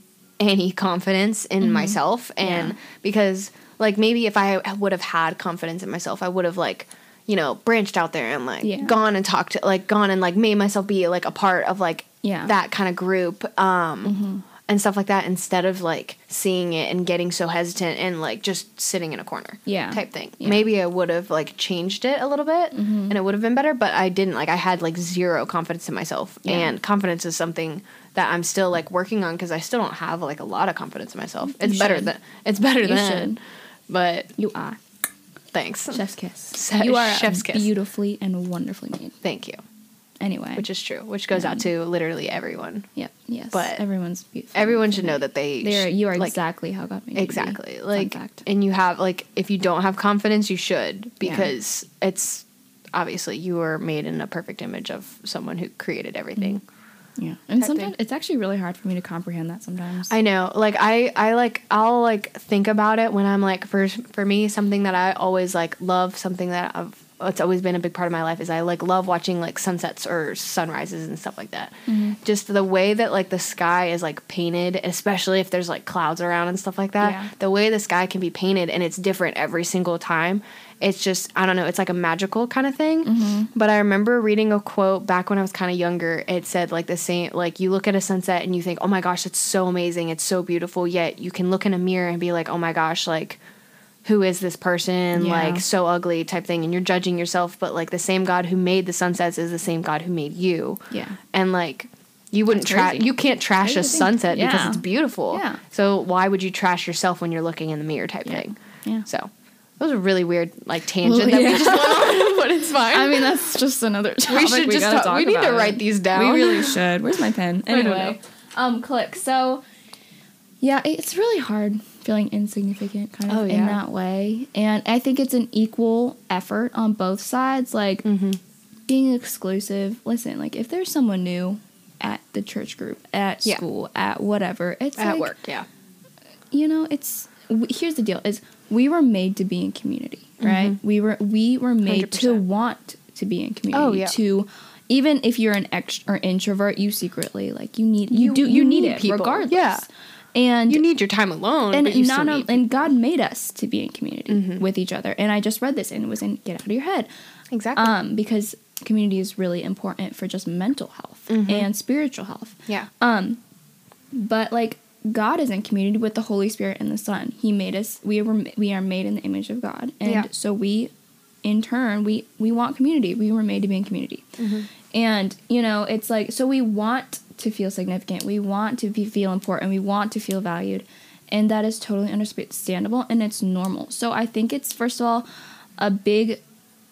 any confidence in myself and Mm-hmm. Yeah. because like maybe if i would have had confidence in myself i would have like you know branched out there and like Yeah. gone and talked like gone and like made myself be like a part of like Yeah. Mm-hmm. that kind of group um and stuff like that instead of like seeing it and getting so hesitant and like just sitting in a corner Yeah. type thing Yeah. maybe i would have like changed it a little bit Mm-hmm. and it would have been better but i didn't like i had like zero confidence in myself and confidence is something that i'm still like working on because i still don't have like a lot of confidence in myself it's better should. than it's better You than should. but You are thanks chef's kiss. You are chef's kiss. beautifully and wonderfully made. thank you Anyway, which is true which goes out um, to literally everyone yep, yes, but everyone's beautiful. everyone should know that they They're, you are like, exactly how God made you. Exactly. Like and you have like if you don't have confidence you should because it's obviously you were made in a perfect image of someone who created everything. Mm-hmm. Yeah, and sometimes thing. it's actually really hard for me to comprehend that sometimes. I know. Like I I like I'll like think about it when I'm like for for me something that I always like love something that I've it's always been a big part of my life is I like love watching like sunsets or sunrises and stuff like that. Mm-hmm. Just the way that like the sky is like painted, especially if there's like clouds around and stuff like that. Yeah. The way the sky can be painted and it's different every single time. It's just I don't know, it's like a magical kind of thing. Mm-hmm. But I remember reading a quote back when I was kind of younger. It said like the same like you look at a sunset and you think, "Oh my gosh, it's so amazing. It's so beautiful." Yet you can look in a mirror and be like, "Oh my gosh, like who is this person? Yeah. Like so ugly type thing." And you're judging yourself, but like the same God who made the sunsets is the same God who made you. yeah, And like you wouldn't trash you can't trash a sunset because it's beautiful. Yeah. So why would you trash yourself when you're looking in the mirror type Yeah. thing? yeah. So that was a really weird like tangent Well, that yeah. we just went on, but it's fine. I mean, that's just another topic. should just gotta talk- talk we need to write it. these down. We really should. Where's my pen? Anyway, um, clique. So, yeah, it's really hard feeling insignificant, kind of Oh, in that way, and I think it's an equal effort on both sides. Like Mm-hmm. being exclusive. Listen, like if there's someone new at the church group, at Yeah. school, at whatever, it's at like, work, yeah. you know it's here's the deal is we were made to be in community right Mm-hmm. we were we were made to 100%. want to be in community Oh, yeah. to even if you're an ext or introvert you secretly like you need you, You- do you, you need, need it people. regardless Yeah. and You need your time alone, and but you not need and God made us to be in community Mm-hmm. with each other and I just read this and it was in Get Out of Your Head exactly. um because community is really important for just mental health and spiritual health yeah, um, but like God is in community with the Holy Spirit and the Son. He made us. We were we are made in the image of God, and Yeah. so we, in turn, we we want community. We were made to be in community, Mm-hmm. and you know it's like so we want to feel significant. We want to be, feel important. We want to feel valued, and that is totally understandable and it's normal. So I think it's first of all a big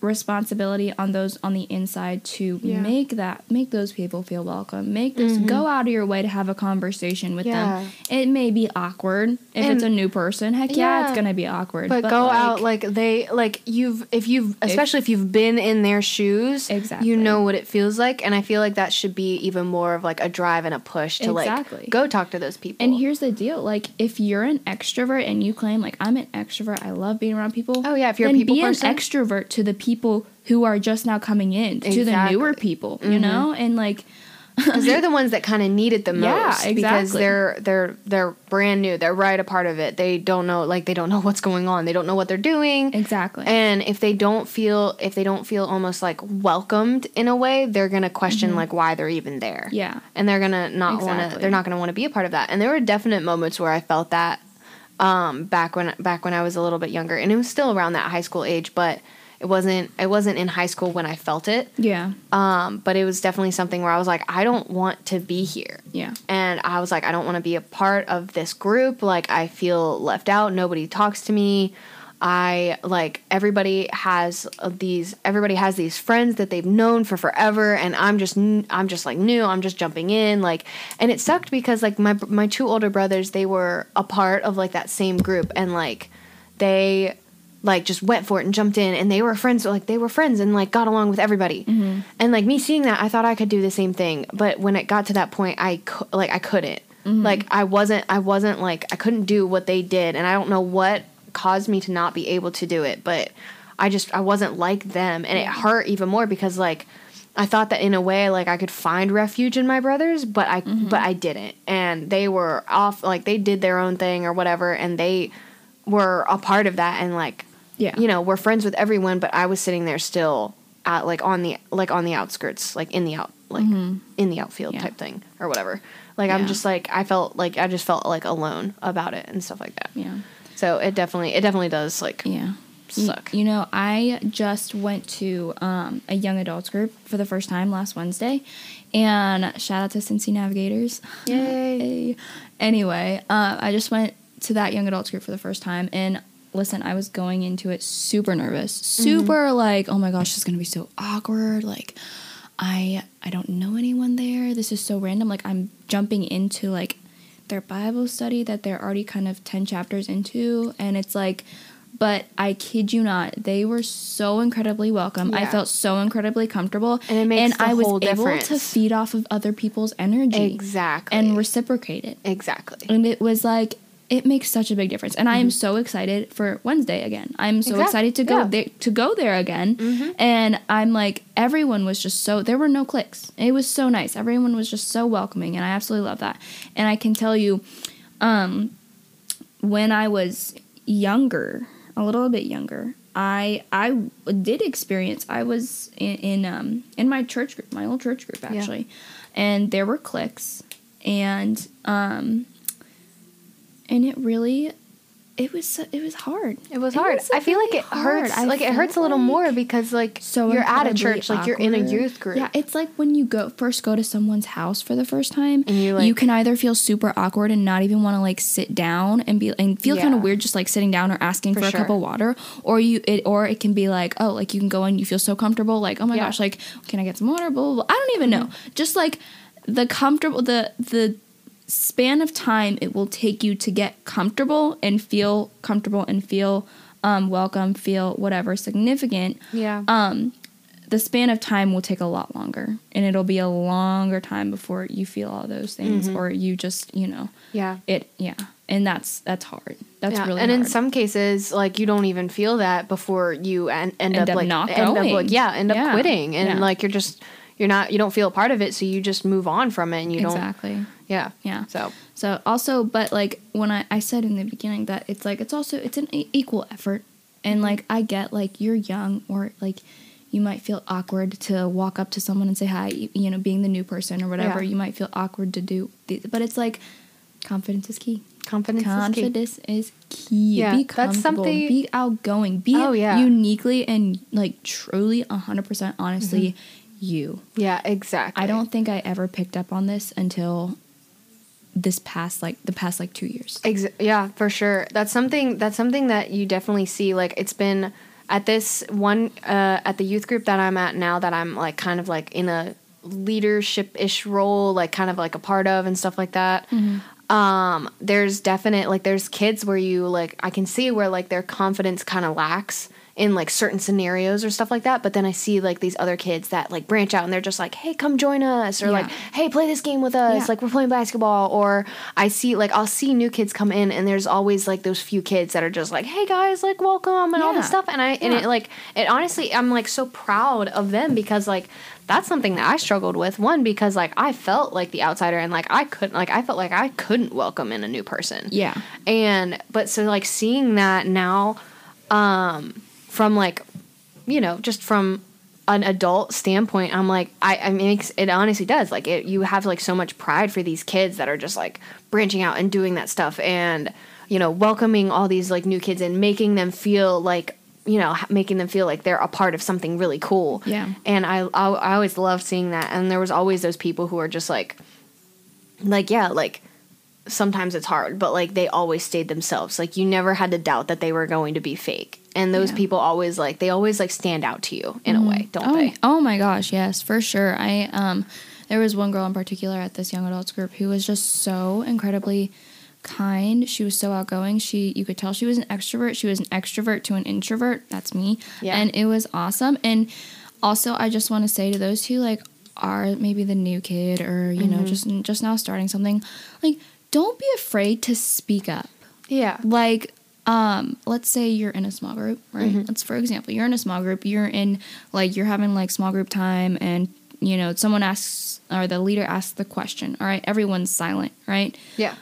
responsibility on those on the inside to Yeah. make that make those people feel welcome make this go out of your way to have a conversation with Mm-hmm. Yeah. them it may be awkward if And- it's a new person heck yeah, Yeah. it's gonna be awkward but, go out like they like you've if you've especially if, you've been in their shoes, Exactly. you know what it feels like, and I feel like that should be even more of like a drive and a push to Exactly. like go talk to those people. and here's the deal like if you're an extrovert and you claim like i'm an extrovert i love being around people Oh, yeah, if you're a people be person. an extrovert to the people who are just now coming in to the newer people you Mhm. know and like because they're the ones that kind of need it the most. Yeah, exactly. Because they're they're they're brand new. They're right a part of it. They don't know like they don't know what's going on. They don't know what they're doing. Exactly. And if they don't feel if they don't feel almost like welcomed in a way, they're gonna question like why they're even there. Mm-hmm. Yeah. And they're gonna not want to. They're not gonna want to be a part of that. And there were definite moments where I felt that um, back when back when I was a little bit younger, and it was still around that high school age, but it wasn't. It wasn't in high school when I felt it. yeah. Um, but it was definitely something where I was like, I don't want to be here. Yeah. And I was like, I don't want to be a part of this group. Like, I feel left out. Nobody talks to me. I like everybody has these. Everybody has these friends that they've known for forever, and I'm just, I'm just like new. I'm just jumping in, like, and it sucked because like my my two older brothers, they were a part of like that same group, and like they like just went for it and jumped in and they were friends like they were friends and like got along with everybody. Mm-hmm. And like me seeing that i thought i could do the same thing but when it got to that point i cou- like i couldn't. Mm-hmm. Like i wasn't i wasn't like i couldn't do what they did and i don't know what caused me to not be able to do it but i just i wasn't like them and it hurt even more because like i thought that in a way like i could find refuge in my brothers but i mm-hmm. but i didn't. And they were off like they did their own thing or whatever and they were a part of that and like Yeah. you know we're friends with everyone but i was sitting there still at like on the like on the outskirts like in the out like in the outfield Yeah. type thing or whatever like i'm just like i felt like i just felt like alone about it and stuff like that Yeah. so it definitely it definitely does like Yeah. Suck You know, I just went to um, a young adults group for the first time last Wednesday, and shout out to Cincy Navigators. Yay. Yay. Anyway, uh, I just went to that young adults group for the first time, and listen, I was going into it super nervous, mm-hmm. super like, oh my gosh, this is gonna be so awkward. Like, I I don't know anyone there. This is so random. Like, I'm jumping into like their Bible study that they're already kind of 10 chapters into. And it's like, but I kid you not, they were so incredibly welcome. I felt so incredibly comfortable. And it makes the I was whole able to feed off of other people's energy. exactly And reciprocate it. exactly And it was like, it makes such a big difference. And I am so excited for Wednesday again. I'm so Mm-hmm. Excited to go yeah. Mm-hmm. there to go there again. And I'm like everyone was just so there were no cliques. It was so nice. Everyone was just so welcoming and I absolutely love that. And I can tell you um when I was younger, a little bit younger, I I did experience. I was in, in um in my church group, my old church group actually, and there were cliques, and um, and it really, it was so- it was hard. it was hard was i feel like it hard. hurts I like it hurts a little like more because like So you're at a church like you're in a youth group Yeah, it's like when you go first go to someone's house for the first time, And you, you can either feel super awkward and not even want to like sit down and be and feel kind of weird just like sitting down or asking For for, a sure. cup of water, or you it or it can be like oh like you can go and you feel so comfortable like oh my Yeah. gosh like can I get some water blah blah, blah. I don't even mm-hmm. know just like the comfortable the the span of time it will take you to get comfortable and feel comfortable and feel um, welcome feel whatever significant yeah um, the span of time will take a lot longer, and it'll be a longer time before you feel all those things, Mm-hmm. or you just, you know, yeah it, yeah, and that's that's hard. That's yeah. really and hard. in some cases like you don't even feel that before you en- end, End up up like not end up going. like yeah end up Yeah. quitting and Yeah. like you're just you're not you don't feel a part of it so you just move on from it and you don't exactly, yeah yeah. so So also, but like when I I said in the beginning that it's like it's also it's an equal effort, and Mm-hmm. like I get like you're young or like. You might feel awkward to walk up to someone and say hi, you, you know, being the new person or whatever. Yeah. You might feel awkward to do, but it's like confidence is key. confidence, is key. confidence is key. Yeah, be that's something- Be outgoing. Be Oh, yeah. uniquely and like truly hundred percent honestly you. yeah exactly I don't think I ever picked up on this until this past like the past like two years. Ex- yeah, for sure. That's something. That's something that you definitely see. Like it's been at this one uh, at the youth group that I'm at now. That I'm like kind of like in a leadership ish role, like kind of like a part of and stuff like that. Um, there's definite like there's kids where you like I can see where like their confidence kind of lacks in like certain scenarios or stuff like that. But then I see like these other kids that like branch out and they're just like, hey, come join us, or like, hey, play this game with us, Yeah. like we're playing basketball. Or I see like I'll see new kids come in and there's always like those few kids that are just like, hey guys, like welcome and all this stuff. And I and it like it honestly I'm like so proud of them because like that's something that I struggled with. One because like I felt like the outsider and like I couldn't like I felt like I couldn't welcome in a new person. Yeah. And but so like seeing that now um from like you know, just from an adult standpoint, I'm like, I, I mean, it, it honestly does. Like, it, you have like so much pride for these kids that are just like branching out and doing that stuff, and you know, welcoming all these like new kids and making them feel like, you know, making them feel like they're a part of something really cool. Yeah. And I, I, I always love seeing that, and there was always those people who are just like, like yeah, like sometimes it's hard, but like they always stayed themselves. Like you never had to doubt that they were going to be fake. And those Yeah. people always like they always like stand out to you in a way, don't oh, they? Oh my gosh, yes, for sure. I um there was one girl in particular at this young adults group who was just so incredibly kind. She was so outgoing. She you could tell she was an extrovert. She was an extrovert to an introvert. That's me. Yeah. And it was awesome. And also I just want to say to those who like are maybe the new kid or you Mm-hmm. know just just now starting something, like don't be afraid to speak up Yeah. like um let's say you're in a small group right let's for example you're in a small group you're in like you're having like small group time and you know someone asks or the leader asks the question all right everyone's silent right Yeah.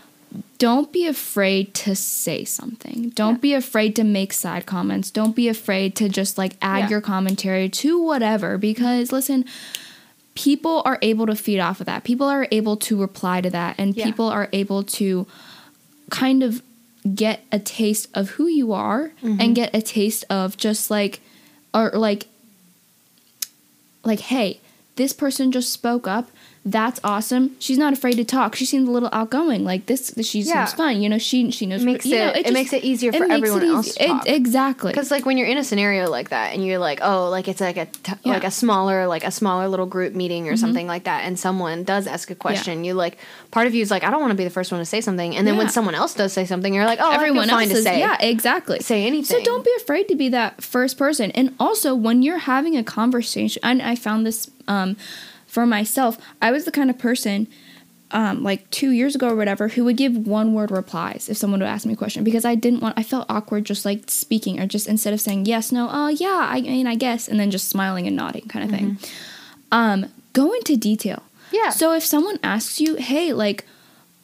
don't be afraid to say something don't Yeah. be afraid to make side comments don't be afraid to just like add Yeah. your commentary to whatever because listen people are able to feed off of that people are able to reply to that and Yeah. people are able to kind of get a taste of who you are Mm-hmm. and get a taste of just like or like like hey this person just spoke up that's awesome. She's not afraid to talk. She seems a little outgoing. Like this she Yeah. seems fun you know she she knows It makes you know, it- it just- makes it easier for makes everyone it else. It- exactly. Because like when you're in a scenario like that and you're like, oh, like it's like a t- Yeah. like a smaller like a smaller little group meeting or something like that, and someone does ask a question, you like part of you is like, I don't want to be the first one to say something, and then when someone else does say something, you're like, oh, everyone I feel else fine to is say, yeah exactly. say anything. so don't be afraid to be that first person. And also when you're having a conversation and i found this um, for myself i was the kind of person um, like two years ago or whatever who would give one word replies if someone would ask me a question because i didn't want i felt awkward just like speaking or just instead of saying yes no uh yeah i mean i guess and then just smiling and nodding kind of thing. Um go into detail. Yeah. so if someone asks you hey like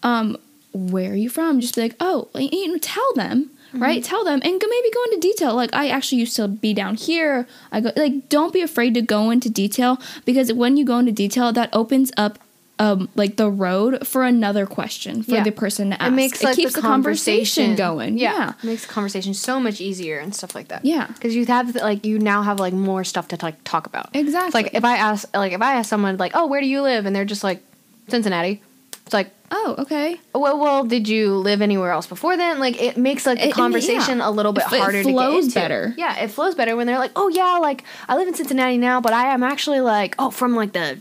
um where are you from? Just be like oh you know tell them right tell them and go, maybe go into detail like i actually used to be down here i go like don't be afraid to go into detail because when you go into detail that opens up um like the road for another question for Yeah. the person to ask it makes like keeps the conversation, going Yeah, yeah It makes the conversation so much easier and stuff like that. Yeah. because you have like you now have like more stuff to like talk about. Exactly. like if I ask like if I ask someone like, oh, where do you live, and they're just like Cincinnati. It's like, oh okay well, well, did you live anywhere else before then? Like, it makes like the It- conversation yeah. a little bit It f- it harder to get flows into. better. Yeah, it flows better when they're like, oh yeah, like I live in Cincinnati now, but I am actually like, oh, from like the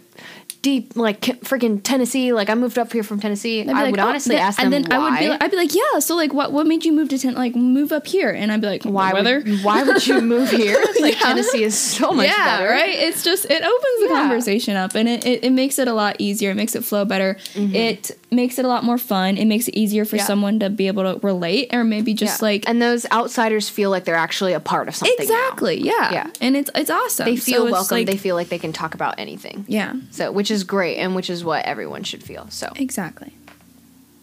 deep like freaking Tennessee. Like I moved up here from Tennessee. I like, would oh, honestly then- ask them and then why. I would be like, I'd be like, yeah. So like, what what made you move to ten, like move up here? And I'd be like, why weather. would, why would you move here? Like Yeah. Tennessee is so much yeah, better. right. It's just it opens the Yeah. conversation up and it, it, it makes it a lot easier. It makes it flow better. It makes it a lot more fun. It makes it easier for Mm-hmm. Yeah. someone to be able to relate or maybe just like and those outsiders feel like they're actually a part of something. now. exactly yeah Yeah. and it's it's awesome. They feel it's welcome. like- they feel like they can talk about anything. yeah So, which is great, and which is what everyone should feel. So, exactly.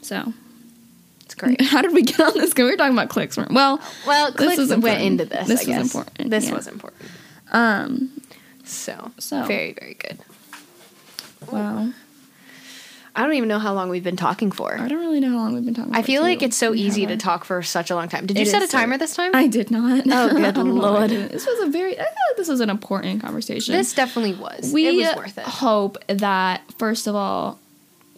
So it's great. how did we get on this? We were talking about cliques. Well, Well, This cliques was went into this. This was important, This yeah. was important. um, So, So. very, very good. wow. I don't even know how long we've been talking for. I don't really know how long we've been talking. I feel like it's so We easy to talk for such a long time. Did you It set a is so- timer this time? I did not. Oh, good I don't know why I lord. didn't. This was a very. I thought this was an important conversation. this definitely was. we it was worth it. hope that first of all,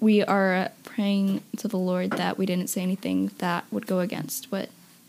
we are praying to the Lord that we didn't say anything that would go against what,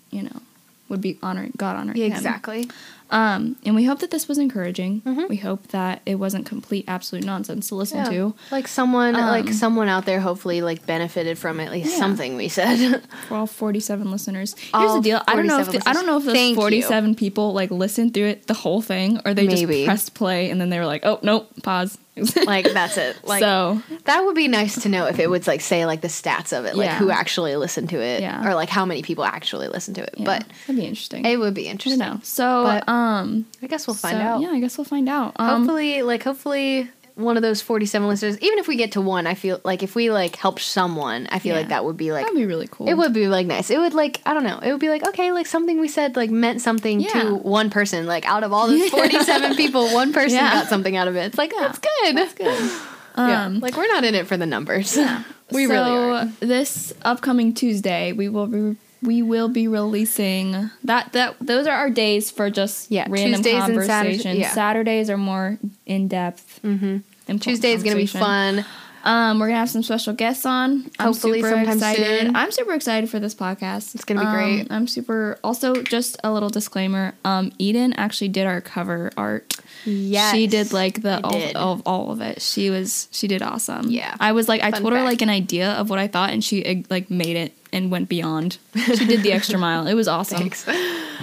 you know, would be honoring God honoring. Yeah, him. exactly. Um, and we hope that this was encouraging. Mhm. We hope that it wasn't complete absolute nonsense to listen Yeah. to. Like someone, like Um, someone out there, hopefully, like benefited from at least Yeah. something we said. For all forty-seven listeners, here's the deal. I don't know if 47 the, I don't know if those listeners. Thank you. forty-seven people like listened through it the whole thing, or they Maybe. just pressed play and then they were like, "Oh nope, pause." like that's it. Like so that would be nice to know if it would like say like the stats of it, like Yeah. who actually listened to it, Yeah. or like how many people actually listened to it. yeah, But that'd be interesting. it would be I interesting. don't know. So But um, I guess we'll find so, out. Yeah, I guess we'll find out. Um, hopefully, like hopefully one of those 47 listeners, even if we get to one, I feel like if we like help someone, I feel Yeah. like that would be like That'd be really cool. it would be like nice. It would like I don't know. It would be like okay, like something we said like meant something Yeah. to one person. Like out of all those 47 people, one person Yeah. got something out of it. It's like that's good. That's good. Yeah. Um, like we're not in it for the numbers. we so really are. this upcoming Tuesday, we will be we will be releasing that that those are our days for just Yeah, random Tuesdays and Saturdays- yeah. Saturdays are more in depth. Mm-hmm. Tuesday is gonna be fun. Um, we're gonna have some special guests on. I'm Hopefully super excited. soon. I'm super excited for this podcast. It's gonna be Um, great. I'm super. Also, just a little disclaimer. Um, Eden actually did our cover art. Yes, she did like the all, did. of all of it. She was she did awesome. Yeah. I was like I Fun told her like an idea of what I thought, and she like made it and went beyond. She did the extra mile. It was awesome.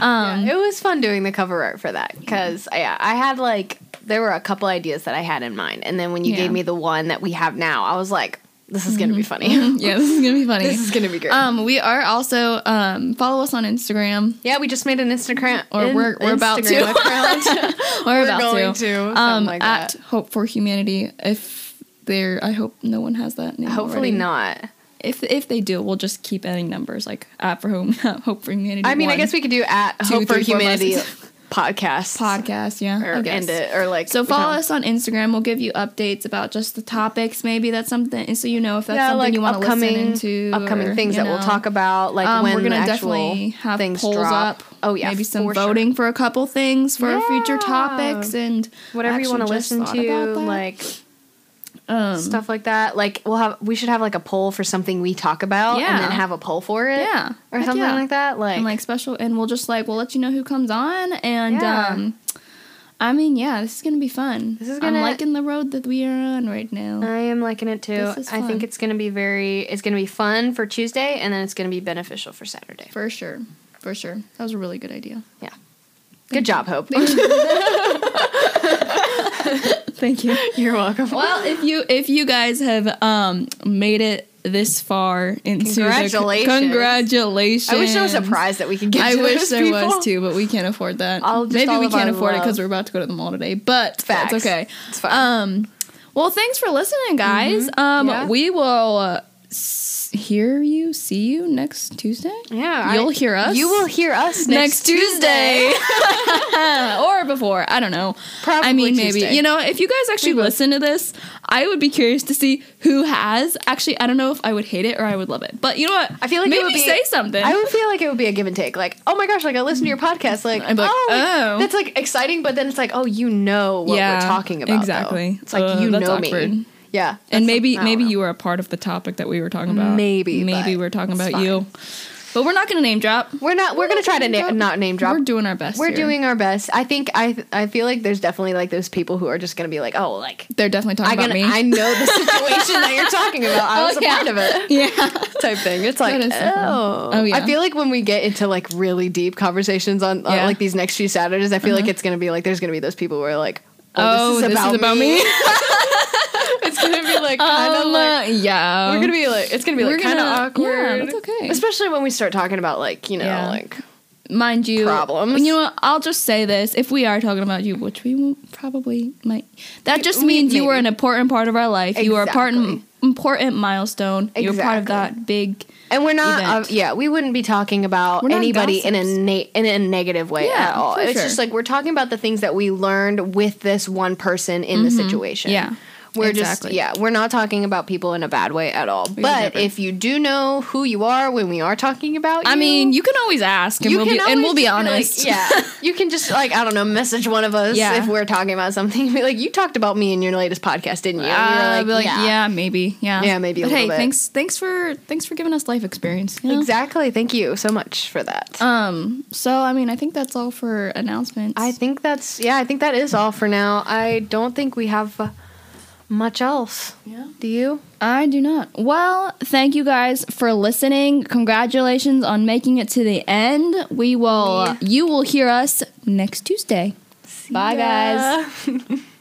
Um, it was fun doing the cover art for that because yeah, I had like there were a couple ideas that I had in mind, and then when you Yeah. Mm-hmm. gave me the one that we have now, I was like, this is gonna be funny. yeah, this is gonna be funny. this is gonna be great. um, we are also um follow us on Instagram. yeah, we just made an Instagram Or in- we're- we're about to. Account. We're, We're about to. to, Um, like at. Hope for Humanity. If they're, I hope no one has that name. Hopefully already. not. If if they do, we'll just keep adding numbers like at for home Hope for Humanity. I mean, I guess we could do at two, Hope for three, five, Humanity podcast podcast. Yeah, or I guess. end it or like So follow us on Instagram. We'll give you updates about just the topics. Maybe that's something, so you know if that's yeah, something like you want to listen into. upcoming or, things that we'll talk about, like Um, when we're gonna definitely have things polls drop. up. Oh yeah, maybe some for sure. voting for a couple things for future topics and whatever you want to listen to, like um, stuff like that. Like we'll have we should have like a poll for something we talk about, Yeah. and then have a poll for it, Yeah. or Heck something yeah. like that. Like, and like special and we'll just like we'll let you know who comes on and Yeah. um I mean yeah this is gonna be fun. This is I'm gonna- liking the road that we are on right now. I am liking it too. I think it's gonna be very. It's gonna be fun for Tuesday, and then it's gonna be beneficial for Saturday. For sure. For sure. That was a really good idea. Yeah. Good job, Hope. Thank you. You're welcome. well, if you if you guys have um made it this far into Congratulations. the congratulations. I wish there was a prize that we could give. I to wish there people. was too, but we can't afford that. All- just Maybe we can't our afford it because we're about to go to the mall today, but Facts. that's okay. It's fine. Um, well, thanks for listening, guys. Um, Yeah. we will uh, s- hear you, see you next Tuesday. Yeah, You'll I- hear us You will hear us Next, next, Tuesday, or before. I don't know. Probably I mean, maybe Tuesday. you know, if you guys actually We will. listen to this, I would be curious to see who has. Actually, I don't know if I would hate it or I would love it. But you know what? I feel like it maybe would be- say something. I would feel like it would be a give and take. Like, oh my gosh, like I listened to your podcast. Like, like, oh, oh. that's like exciting. But then it's like, oh, you know what Yeah, we're talking about. though. exactly. It's like Uh, you know awkward. me. Yeah, and maybe don't maybe know. you were a part of the topic that we were talking about. Maybe, maybe we're talking it's about you. But we're not going to name drop. We're not. We're, gonna try to na- not name drop. We're doing our best. We're here. doing our best. I think I I feel like there's definitely like those people who are just gonna be like, oh, like They're definitely talking I about me. I know the situation that you're talking about. I Oh, was a yeah. part of it. yeah. Type thing. It's like oh, Oh, yeah. I feel like when we get into like really deep conversations on, on Yeah. like these next few Saturdays, I feel like uh-huh. it's gonna be like there's gonna be those people who are like, Oh, oh, this is about, me. me. it's gonna be like kind of Um, like yeah. we're gonna be like it's gonna be like kind of awkward. yeah, that's okay. Especially when we start talking about like you know Yeah. like mind you Problems. You know what? I'll just say this: if we are talking about you, which we probably might, that just We- means you were an important part of our life. You were a part Exactly. important milestone. You were part of that big. And we're not, uh, yeah, we wouldn't be talking about anybody in a na- in a negative way Yeah, at all. It's sure. just like we're talking about the things that we learned with this one person in the situation. Mm-hmm. Yeah, We're exactly. just yeah, we're not talking about people in a bad way at all. but if you do know who you are when we are talking about, you, I mean, you can always ask, and you we'll be and we'll be just like, honest. yeah, you can just like I don't know, message one of us Yeah. if we're talking about something. Be like, you talked about me in your latest podcast, didn't you? And Uh, be like, yeah. maybe, yeah, Yeah, maybe a But little hey, bit. thanks, thanks for thanks for giving us life experience. you know? exactly. Thank you so much for that. Um. So I mean, I think that's all for announcements. I think that's yeah. I think that is all for now. I don't think we have uh, much else. Yeah. Do you? I do not. Well, thank you guys for listening. Congratulations on making it to the end. We will. Yeah. You will hear us next Tuesday. Bye, guys. guys.